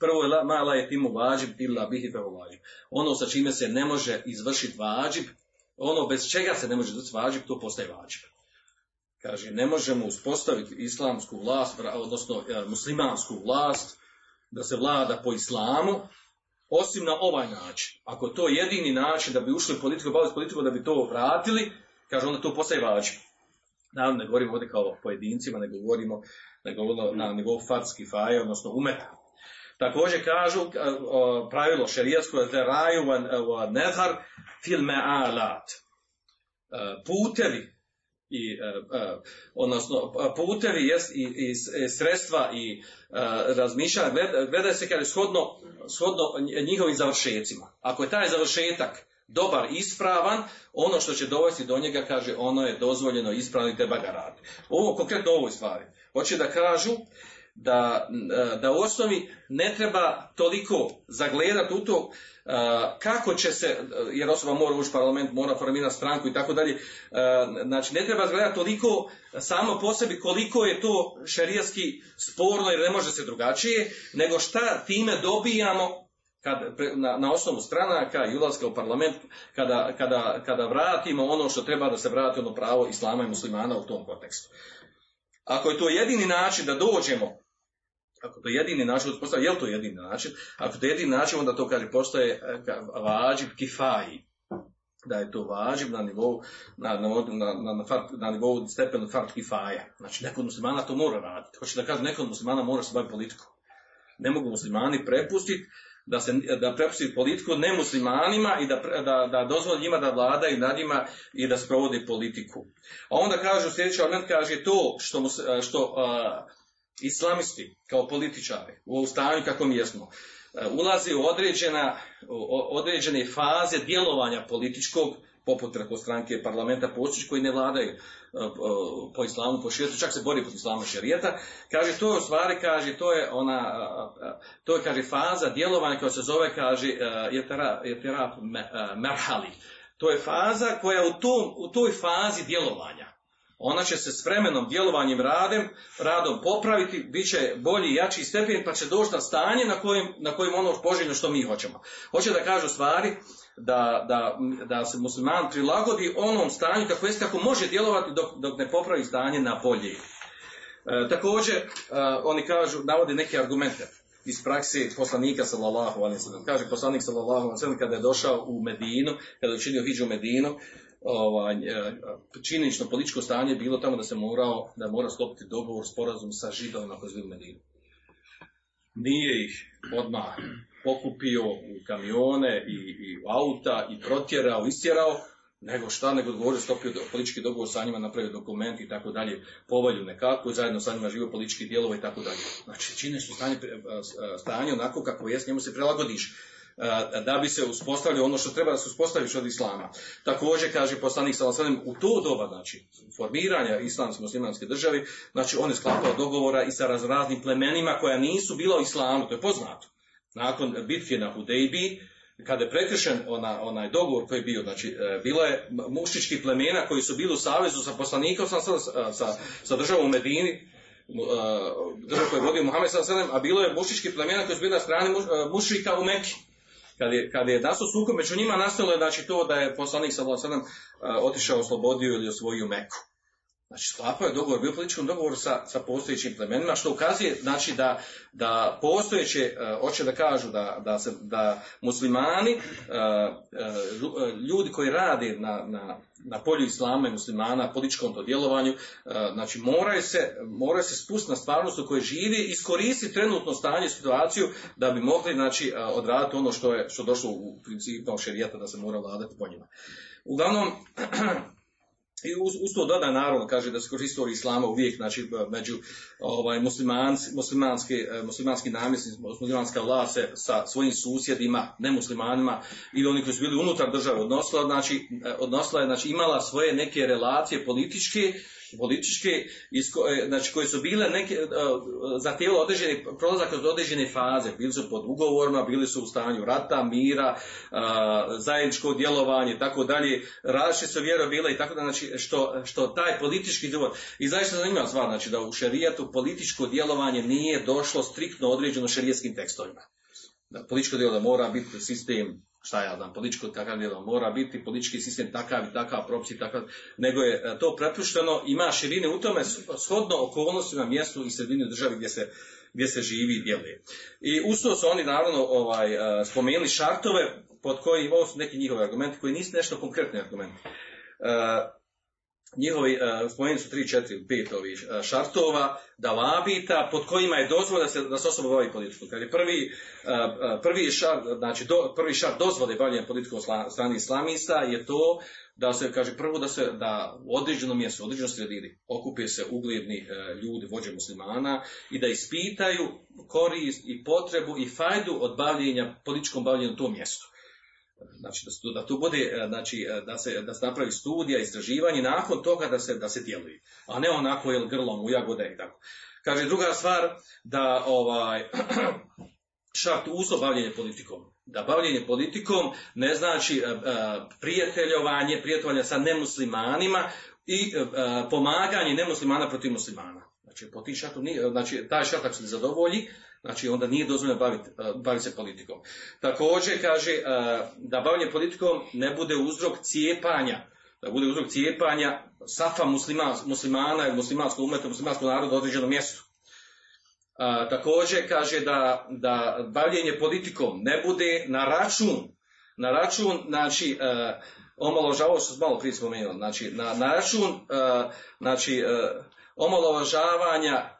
Prvo je mala je timu vađib, illa bihi vađib. Ono sa čime se ne može izvršiti vađib, ono bez čega se ne može izvršiti vađib, to postaje vađib. Kaže, ne možemo uspostaviti islamsku vlast, odnosno e, muslimansku vlast, da se vlada po islamu, osim na ovaj način. Ako to je jedini način da bi ušli u politiku, baviti politiku, da bi to vratili, kaže, onda to postaje važno. Naravno, ne govorimo ovdje kao pojedincima, ne govorimo, ne govorimo na nivou fatski faje, odnosno umeta. Također kažu e, pravilo šerijatsko je raju nezar fil me'alat. E, putevi i e, odnosno putevi jest i, i, sredstva i razmišljanja gleda, se kada shodno, shodno njihovim završecima. Ako je taj završetak dobar, ispravan, ono što će dovesti do njega, kaže, ono je dozvoljeno, ispravno i treba ga raditi. Ovo konkretno ovoj stvari. Hoće da kažu da, da u osnovi ne treba toliko zagledati u to kako će se, jer osoba mora ući parlament, mora formirati stranku i tako dalje, znači ne treba zagledati toliko samo po sebi koliko je to šerijski sporno jer ne može se drugačije, nego šta time dobijamo kad, na, na osnovu stranaka i ulaska u parlament, kada, kada, kada vratimo ono što treba da se vrati ono pravo islama i muslimana u tom kontekstu. Ako je to jedini način da dođemo ako to je jedini način, je li to jedini način? Ako to je jedini način, onda to kaže postoje e, vađib kifaji. Da je to vađib na nivou, na, na, na, na, na nivou stepenu fart kifaja. Znači, neko muslimana to mora raditi. Hoće da kaže, neko muslimana mora se baviti politikom. Ne mogu muslimani prepustiti da se da prepusti politiku nemuslimanima i da, da, da dozvoli njima da vladaju nad njima i da sprovodi politiku. A onda kaže sljedeći moment kaže to što, što islamisti kao političari u ovom stanju kako mi jesmo ulazi u određena, određene faze djelovanja političkog poput preko stranke parlamenta postić koji ne vladaju po islamu, po širijetu, čak se bori protiv islama šerijeta, kaže to je u stvari, kaže, to je ona, to je, kaže, faza djelovanja koja se zove, kaže, je merhali. To je faza koja u, tom, u toj fazi djelovanja, ona će se s vremenom, djelovanjem, radem, radom popraviti, bit će bolji jači stepen, pa će doći na stanje na kojem, na kojem ono poželjno što mi hoćemo. Hoće da kažu stvari, da, da, da se musliman prilagodi onom stanju kako jest kako može djelovati dok, dok ne popravi stanje na bolje. E, također, e, oni kažu, navode neke argumente iz praksi poslanika sallallahu alejhi ve Kaže poslanik sallallahu alejhi ve kada je došao u Medinu, kada je učinio hidžu u Medinu, ovaj, e, činjenično političko stanje je bilo tamo da se morao, da mora sklopiti dogovor, sporazum sa židovima koji u Medinu. Nije ih odmah pokupio u kamione i, i u auta i protjerao, istjerao, nego šta, nego govorio stopio politički dogovor sa njima, napravio dokument i tako dalje, povalju nekako zajedno sa njima živo politički dijelove i tako dalje. Znači, su stanje, stanje onako kako je, njemu se prilagodiš da bi se uspostavio ono što treba da se uspostaviš od islama. Također kaže poslanik sallallahu u to doba znači formiranja islamske muslimanske države, znači on je sklapao dogovora i sa razraznim plemenima koja nisu bila u islamu, to je poznato nakon bitke na Hudejbi, kada je prekršen ona, onaj dogovor koji je bio, znači e, bilo je mušički plemena koji su bili u savezu sa poslanikom, sa, sa, sa državom u Medini, e, državu koju je vodio Muhammed a bilo je mušički plemena koji su bili na strani e, mušika u Meki. Kad je, kad je nastao sukob među njima, nastalo je znači, to da je poslanik sallallahu otišao, oslobodio ili osvojio Meku. Znači, sklapao je dogovor, bio političkom dogovor sa, sa postojećim plemenima, što ukazuje znači, da, da postojeće, uh, hoće da kažu da, da, se, da muslimani, uh, uh, ljudi koji rade na, na, na polju islama i muslimana, političkom to djelovanju, znači moraju se, moraju se spustiti na stvarnost u kojoj živi, iskoristiti trenutno stanje, situaciju, da bi mogli znači, odraditi ono što je što došlo u principu šerijata da se mora vladati po njima. Uglavnom, I uz, to doda naravno kaže da se kroz istoriju islama uvijek znači među ovaj muslimanski e, muslimanski namjesnici, muslimanska vlast sa svojim susjedima, nemuslimanima ili oni koji su bili unutar države odnosila, znači e, odnosila je znači imala svoje neke relacije političke političke, e, znači koje su bile neke, e, zahtjevalo određeni prolazak kroz određene faze, bili su pod ugovorima, bili su u stanju rata, mira, zajedničko djelovanje tako dalje, različite su vjero bile i tako da, znači, što, što taj politički djelovanje, i zaista zanimljiva stvar, znači da u šerijatu političko djelovanje nije došlo striktno određeno šerijetskim tekstovima. Da političko djelovanje mora biti sistem šta ja znam, političko takav djelo mora biti, politički sistem takav i takav, propisi takav, nego je e, to prepušteno, ima širine u tome shodno okolnostima, mjestu i sredini državi gdje se, gdje se živi i djeluje. I uz to su oni naravno ovaj, e, spomenuli šartove pod koji, ovo su neki njihovi argumenti koji nisu nešto konkretni argumenti. E, njihovi, uh, spomenuti su 3, 4, 5 ovih uh, šartova, da labita, pod kojima je dozvola da se, da se osoba bavi politikom. Kad je prvi, uh, prvi šart, znači do, prvi šart dozvole bavljenja politikom strani islamista je to da se, kaže, prvo da se, da u određenom mjestu, u određenom sredini okupe se ugledni ljudi, vođe muslimana i da ispitaju korist i potrebu i fajdu od bavljenja, političkom bavljenju u tom mjestu. Znači da, da tu bude, e, znači e, da se, da se napravi studija, istraživanje, nakon toga da se, da se djeluje. A ne onako jel grlom u jagode i tako. Kaže druga stvar, da ovaj, šart uslov bavljenje politikom. Da bavljenje politikom ne znači uh, prijateljovanje, prijateljovanje sa nemuslimanima i pomaganje nemuslimana protiv muslimana. Znači, po tih šartu, znači, taj šart ako se ne zadovolji, Znači onda nije dozvoljeno baviti, e, baviti se politikom. Također kaže e, da bavljanje politikom ne bude uzrok cijepanja, da bude uzrok cijepanja safa muslima, muslimana ili muslimanskog umeta, muslimanskog naroda u određenom mjestu. A, također kaže da, da bavljenje politikom ne bude na račun, na račun, znači, e, omaložavao što malo prije spomenuo, znači, na, na račun, e, znači, e, omalovažavanja e,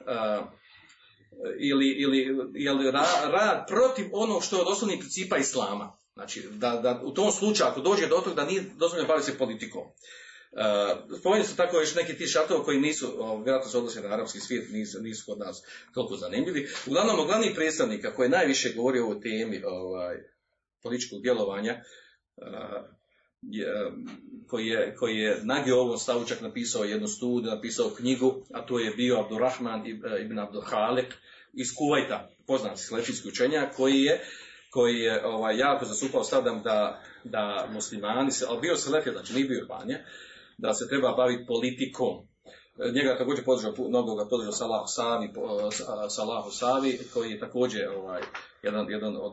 ili, ili, ili rad protiv onog što je od osnovnih principa islama. Znači, da, da u tom slučaju, ako dođe do toga da nije dozvoljeno baviti se politikom. Uh, Spomenuti su tako još neki ti šatova koji nisu, uh, vjerojatno se odnose na arapski svijet, nisu, nisu kod nas toliko zanimljivi. Uglavnom, glavni predstavnika koji najviše govori o ovoj temi ovaj, političkog djelovanja, je, koji, je, koji je nagio ovom stavu čak napisao jednu studiju, napisao knjigu, a to je bio Abdurrahman ibn Abdulhalik iz Kuvajta, poznat slefijski učenjak, koji je koji je ovaj, jako zasupao stavdam da, da muslimani, se, ali bio se lefija, znači nije bio banja, da se treba baviti politikom. Njega također podržao, mnogo ga podržao Salah Savi, Salahu Savi, koji je također ovaj, jedan, jedan od,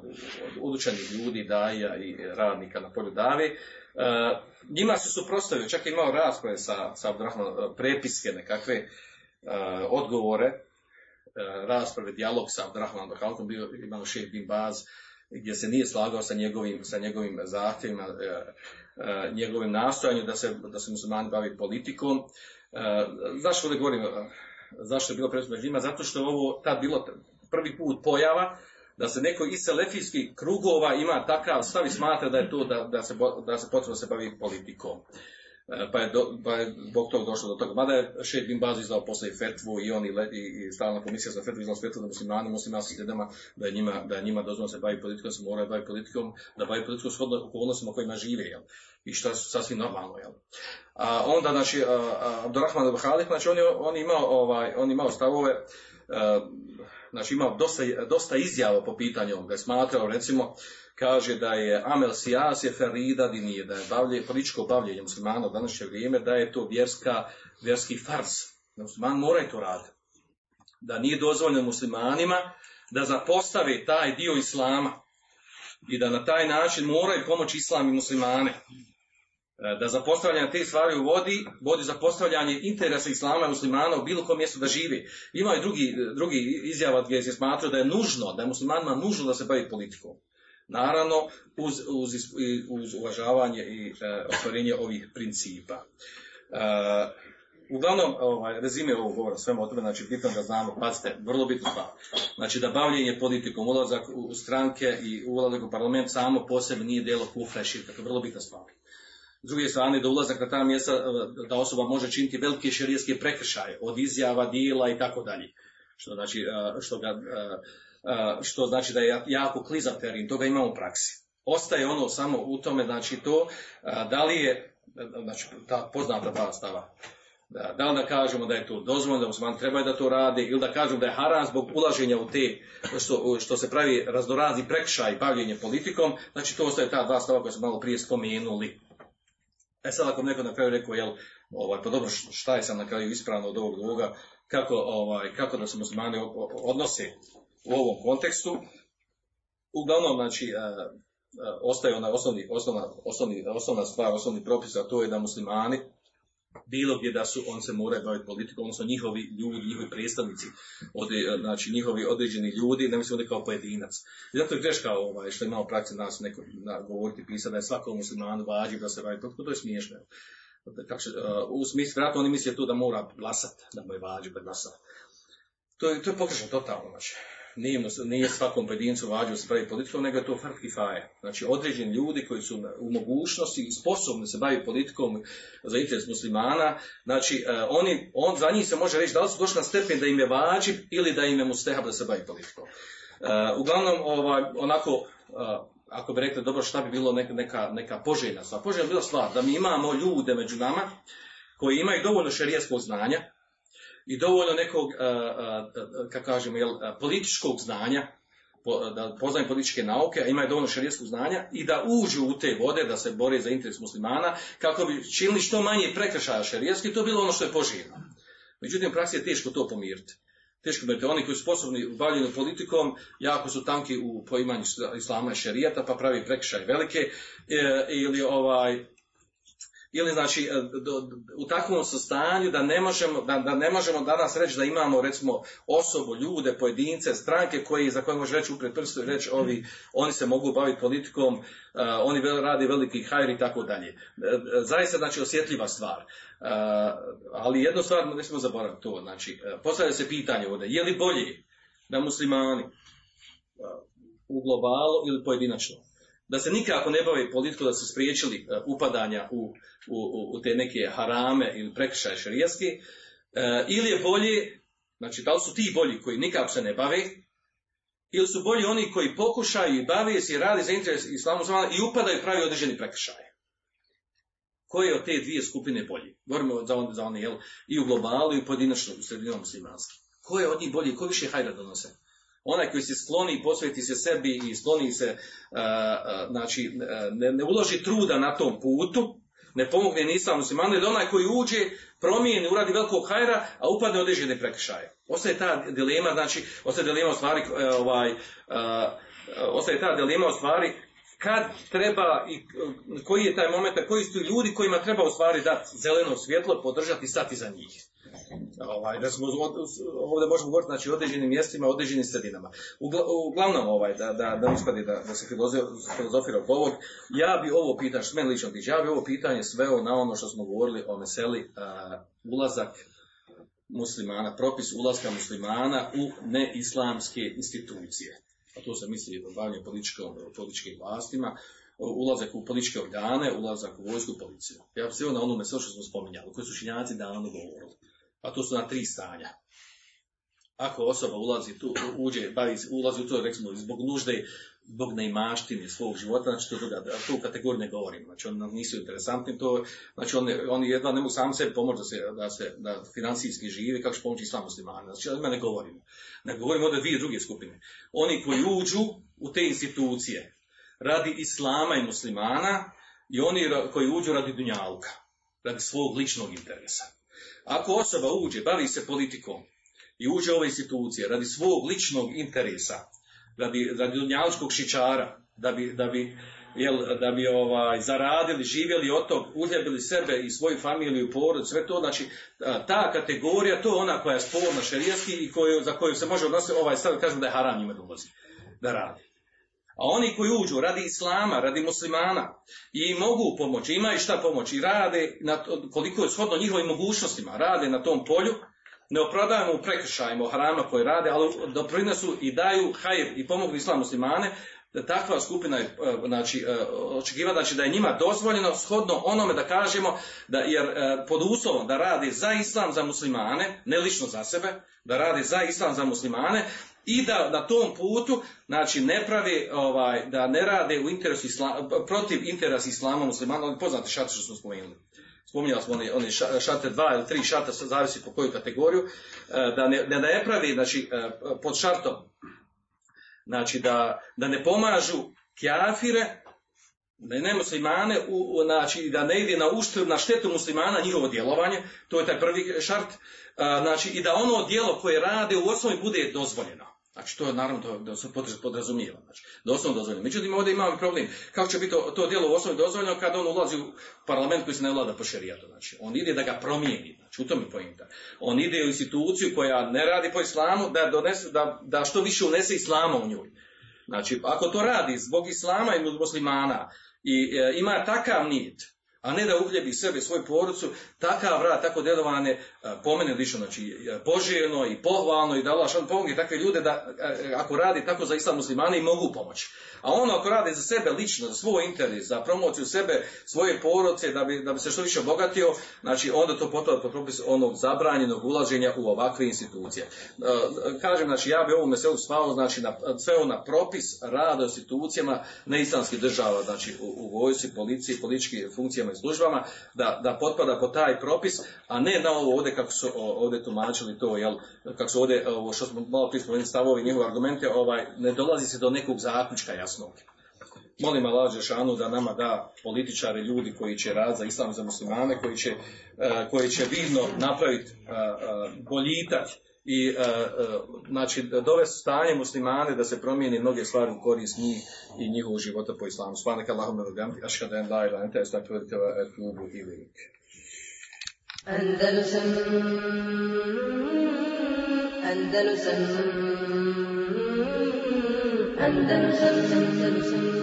od učenih ljudi, daja i radnika na polju Davi. E, njima se suprostavio, čak je imao rasprave sa, sa Abdurrahman, prepiske nekakve e, odgovore, e, rasprave, dijalog sa Abdurrahmanom Dohalkom, bio imao šef bin Baz, gdje se nije slagao sa njegovim, sa njegovim zahtjevima, e, e, njegovim nastojanjem da se, da se muslimani bavi politikom. E, zašto ovdje govorim, zašto je bilo presudno njima? Zato što je ovo tad bilo prvi put pojava da se neko iz selefijskih krugova ima takav stav i smatra da je to da, da se, da se potrebno se bavi politikom. E, pa je, do, pa je zbog toga došlo do toga. Mada je Šejh bin Baz izdao posle i fetvu i on i, i, stalna komisija za fetvu izdao fetvu da muslimani, muslimanskim sredama, da je njima, da je njima dozvoljeno se bavi politikom, se moraju bavi politikom, da bavi politikom shodno okolnostima kojima žive, jel? I što je sasvim normalno, jel? A onda, znači, Abdurrahman al-Halik, znači, on je, on imao, ovaj, on imao stavove, a, znači imao dosta, dosta izjava po pitanju ovoga. Smatrao, recimo, kaže da je Amel Sijas je Ferida dinije, da je bavlje, političko bavljenje muslimana u današnje vrijeme, da je to vjerska, vjerski fars. Da musliman moraju to raditi. Da nije dozvoljeno muslimanima da zapostave taj dio islama i da na taj način moraju pomoći islam i muslimane. E, da za postavljanje te stvari vodi, vodi za postavljanje interesa islama i muslimana u bilo kom mjestu da živi. Ima i drugi, drugi izjava gdje se smatra da je nužno, da je muslimanima nužno da se bavi politikom. Naravno, uz, uz, uz uvažavanje i e, ostvarenje ovih principa. E, uglavnom, ovaj, rezime ovog govora svema o tome, znači bitno da znamo, pazite, vrlo bitno stvar. Znači da bavljenje politikom, ulazak u stranke i ulazak u parlament samo po sebi nije djelo kufra i širka, to je vrlo bitna stvar. S druge strane, da ulazak na ta mjesta, e, da osoba može činiti velike širijeske prekršaje, od izjava, dijela i tako dalje. Što znači, e, što ga, e, što znači da je jako klizav terin, toga imamo u praksi. Ostaje ono samo u tome, znači to, da li je, znači ta poznata dva stava, da, da li da kažemo da je to dozvoljeno, da musliman treba da to radi, ili da kažemo da je haram zbog ulaženja u te, što, što se pravi raznorazni prekršaj bavljenje politikom, znači to ostaje ta dva stava koje smo malo prije spomenuli. E sad ako neko na kraju rekao, jel, ovaj, pa dobro, šta je sad na kraju ispravno od ovog druga, kako, ovaj, kako da se muslimani odnose u ovom kontekstu, uglavnom, znači, ostaje ona osnovni, osnovna, osnovni, osnovna stvar, osnovni propis, a to je da muslimani bilo gdje da su, on se moraju baviti politikom, odnosno njihovi ljudi, njihovi predstavnici, ode, znači njihovi određeni ljudi, ne mislim ovdje kao pojedinac. I zato je greška ovaj, što imamo praksi nas neko na, govoriti, pisati da je svakom muslimanu vađi da se bavi politikom, to je smiješno. Kako se, uh, u smislu, vjerojatno oni misle tu da mora glasati, da mu je vađi da glasa. To je, to je pogrešno totalno, znači nije, nije svakom pojedincu vađu se politikom, nego je to fark faje. Znači određeni ljudi koji su u mogućnosti i sposobni se baviti politikom za interes muslimana, znači uh, oni, on, za njih se može reći da li su došli na stepen da im je vađib ili da im je mustehab da se bavi politikom. Uh, uglavnom, ovaj, onako, uh, ako bi rekli dobro šta bi bilo neka, neka, neka poželjna stvar. Poželjna bila stvar da mi imamo ljude među nama koji imaju dovoljno šerijskog znanja, i dovoljno nekog, kako kažemo, jel, političkog znanja, da poznaju političke nauke, a imaju dovoljno šarijetskog znanja i da uđu u te vode, da se bore za interes muslimana, kako bi činili što manje prekršaja šarijetski, to je bilo ono što je poželjno. Međutim, u praksi je teško to pomiriti. Teško biti oni koji su sposobni u bavljenju politikom, jako su tanki u poimanju islama i šerijata, pa pravi prekršaj velike, e, ili ovaj, ili znači e, u takvom stanju da ne možemo, da, da ne možemo danas reći da imamo recimo osobu, ljude, pojedince, stranke koji za koje može reći upred prstu i reći ovi, oni se mogu baviti politikom, uh, oni radi veliki hajr i tako dalje. E, zaista znači osjetljiva stvar. Uh, ali jednu stvar ne smo zaboraviti to, znači postavlja se pitanje ovdje, je li bolje da muslimani u globalu ili pojedinačno? Da se nikako ne bavi politiku, da su spriječili uh, upadanja u, u, u, te neke harame ili prekršaje šarijeske, uh, ili je bolje, znači da li su ti bolji koji nikako se ne bave, ili su bolji oni koji pokušaju i bave se i radi za interes islamu i upadaju pravi određeni prekršaje. Koje je od te dvije skupine bolji? Govorimo za one, za one jel, i u globalu i u pojedinačnom, u sredinom muslimanskom. Ko je od njih bolji? Ko više hajda donose? Onaj koji se skloni i posveti se sebi i skloni se, uh, uh, znači, ne, ne uloži truda na tom putu, ne pomogne ni islam muslimanu, ili onaj koji uđe, promijeni, uradi velikog hajra, a upadne određene prekršaje. Ostaje ta dilema, znači, ostaje dilema u stvari, ovaj, ostaje ta dilema u stvari, kad treba i koji je taj moment, koji su ljudi kojima treba u stvari dati zeleno svjetlo, podržati i stati za njih. Ovaj, da smo, ovdje možemo govoriti znači, o određenim mjestima, određenim sredinama. Uglavnom, ovaj, da, da, da ispadi da, da se filozofira oko ovog, ja bi ovo pitanje, što meni lično tiče, ja bi ovo pitanje sveo na ono što smo govorili o meseli uh, ulazak muslimana, propis ulaska muslimana u neislamske institucije. A to se misli o bavljanju političkim vlastima, ulazak u političke organe, ulazak u vojsku policiju. Ja bih se na onome sve što smo spominjali, koji su šinjaci davno govorili. A to su na tri stanja. Ako osoba ulazi tu, uđe, bavi, ulazi u to, recimo, zbog nužde, zbog neimaštine svog života, znači to druga, tu kategoriju ne govorim, znači oni nisu interesantni, to, znači oni, oni jedva ne mogu sam sebi pomoći da se, da se, da financijski živi, kako će pomoći islam muslimana, znači o ne govorimo. Ne govorimo ovdje dvije druge skupine. Oni koji uđu u te institucije, radi islama i muslimana, i oni koji uđu radi dunjalka, radi svog ličnog interesa. Ako osoba uđe, bavi se politikom i uđe u ove institucije radi svog ličnog interesa, radi, radi dunjalskog šičara, da bi, da bi, jel, da bi ovaj, zaradili, živjeli od tog, uhljebili sebe i svoju familiju, porod, sve to, znači ta kategorija, to je ona koja je sporna šerijski i koju, za koju se može odnositi, ovaj stav, kažem da je haram njima da ulazi, da radi. A oni koji uđu radi islama, radi muslimana i mogu pomoći, imaju šta pomoći, rade na to, koliko je shodno njihovim mogućnostima, rade na tom polju, ne opravdajemo u prekršajima harama koje rade, ali doprinesu i daju hajr i pomogu islam muslimane, takva skupina je, znači, očekiva znači, da je njima dozvoljeno shodno onome da kažemo, da, jer pod uslovom da radi za islam za muslimane, ne lično za sebe, da radi za islam za muslimane, i da na tom putu znači ne pravi ovaj da ne rade u interesu islam, protiv interesa islama muslimana. Ali poznate šate što smo spomenuli. Spominjali smo oni, oni šate dva ili tri šata zavisi po koju kategoriju da ne, da ne pravi znači pod šartom znači da, da ne pomažu kjafire da ne muslimane, u, znači da ne ide na uštrb, na štetu muslimana njihovo djelovanje, to je taj prvi šart, znači i da ono djelo koje rade u osnovi bude dozvoljeno. Znači to je naravno da se podraz- podrazumijeva. Znači, doslovno dozvoljeno. Međutim, ovdje imamo problem. Kako će biti to, to djelo u osnovi dozvoljeno kad on ulazi u parlament koji se ne vlada po šerijatu. Znači, on ide da ga promijeni. Znači, u tome je pojenta. On ide u instituciju koja ne radi po islamu da, donese, da, da što više unese islama u njoj. Znači, ako to radi zbog islama i muslimana i e, ima takav nit, a ne da uhljebi sebe, svoju porucu, takav rad, tako djelovanje, e, po mene više, znači, e, poželjno i pohvalno i da Allah šan pomogne takve ljude da, e, ako radi tako za islam muslimane i mogu pomoći. A ono ako radi za sebe lično, za svoj interes, za promociju sebe, svoje porodce, da bi, da bi se što više obogatio, znači onda to potpada pod propis onog zabranjenog ulaženja u ovakve institucije. Kažem, znači ja bi ovu meselu svao, znači na, sveo na propis rada u institucijama neislamskih država, znači u, u vojsci, policiji, političkim funkcijama i službama, da, da potpada pod taj propis, a ne na ovo ovdje kako su ovdje tumačili to, jel, kako su ovdje, ovo što smo malo prije spomenuli stavovi, njihove argumente, ovaj, ne dolazi se do nekog zaključka jasnog. Molim Allah Žešanu da nama da političari, ljudi koji će rad za islam za muslimane, koji će, eh, koji će vidno napraviti eh, eh, boljitak i eh, eh, znači dovesti stanje muslimane da se promijeni mnoge stvari u korist njih i njihovog života po islamu. Subhanak Allahumma bihamdika ashhadu an la ilaha illa anta astaghfiruka wa atubu ilayk. Andalusam Andalusam Andalusam Andalusam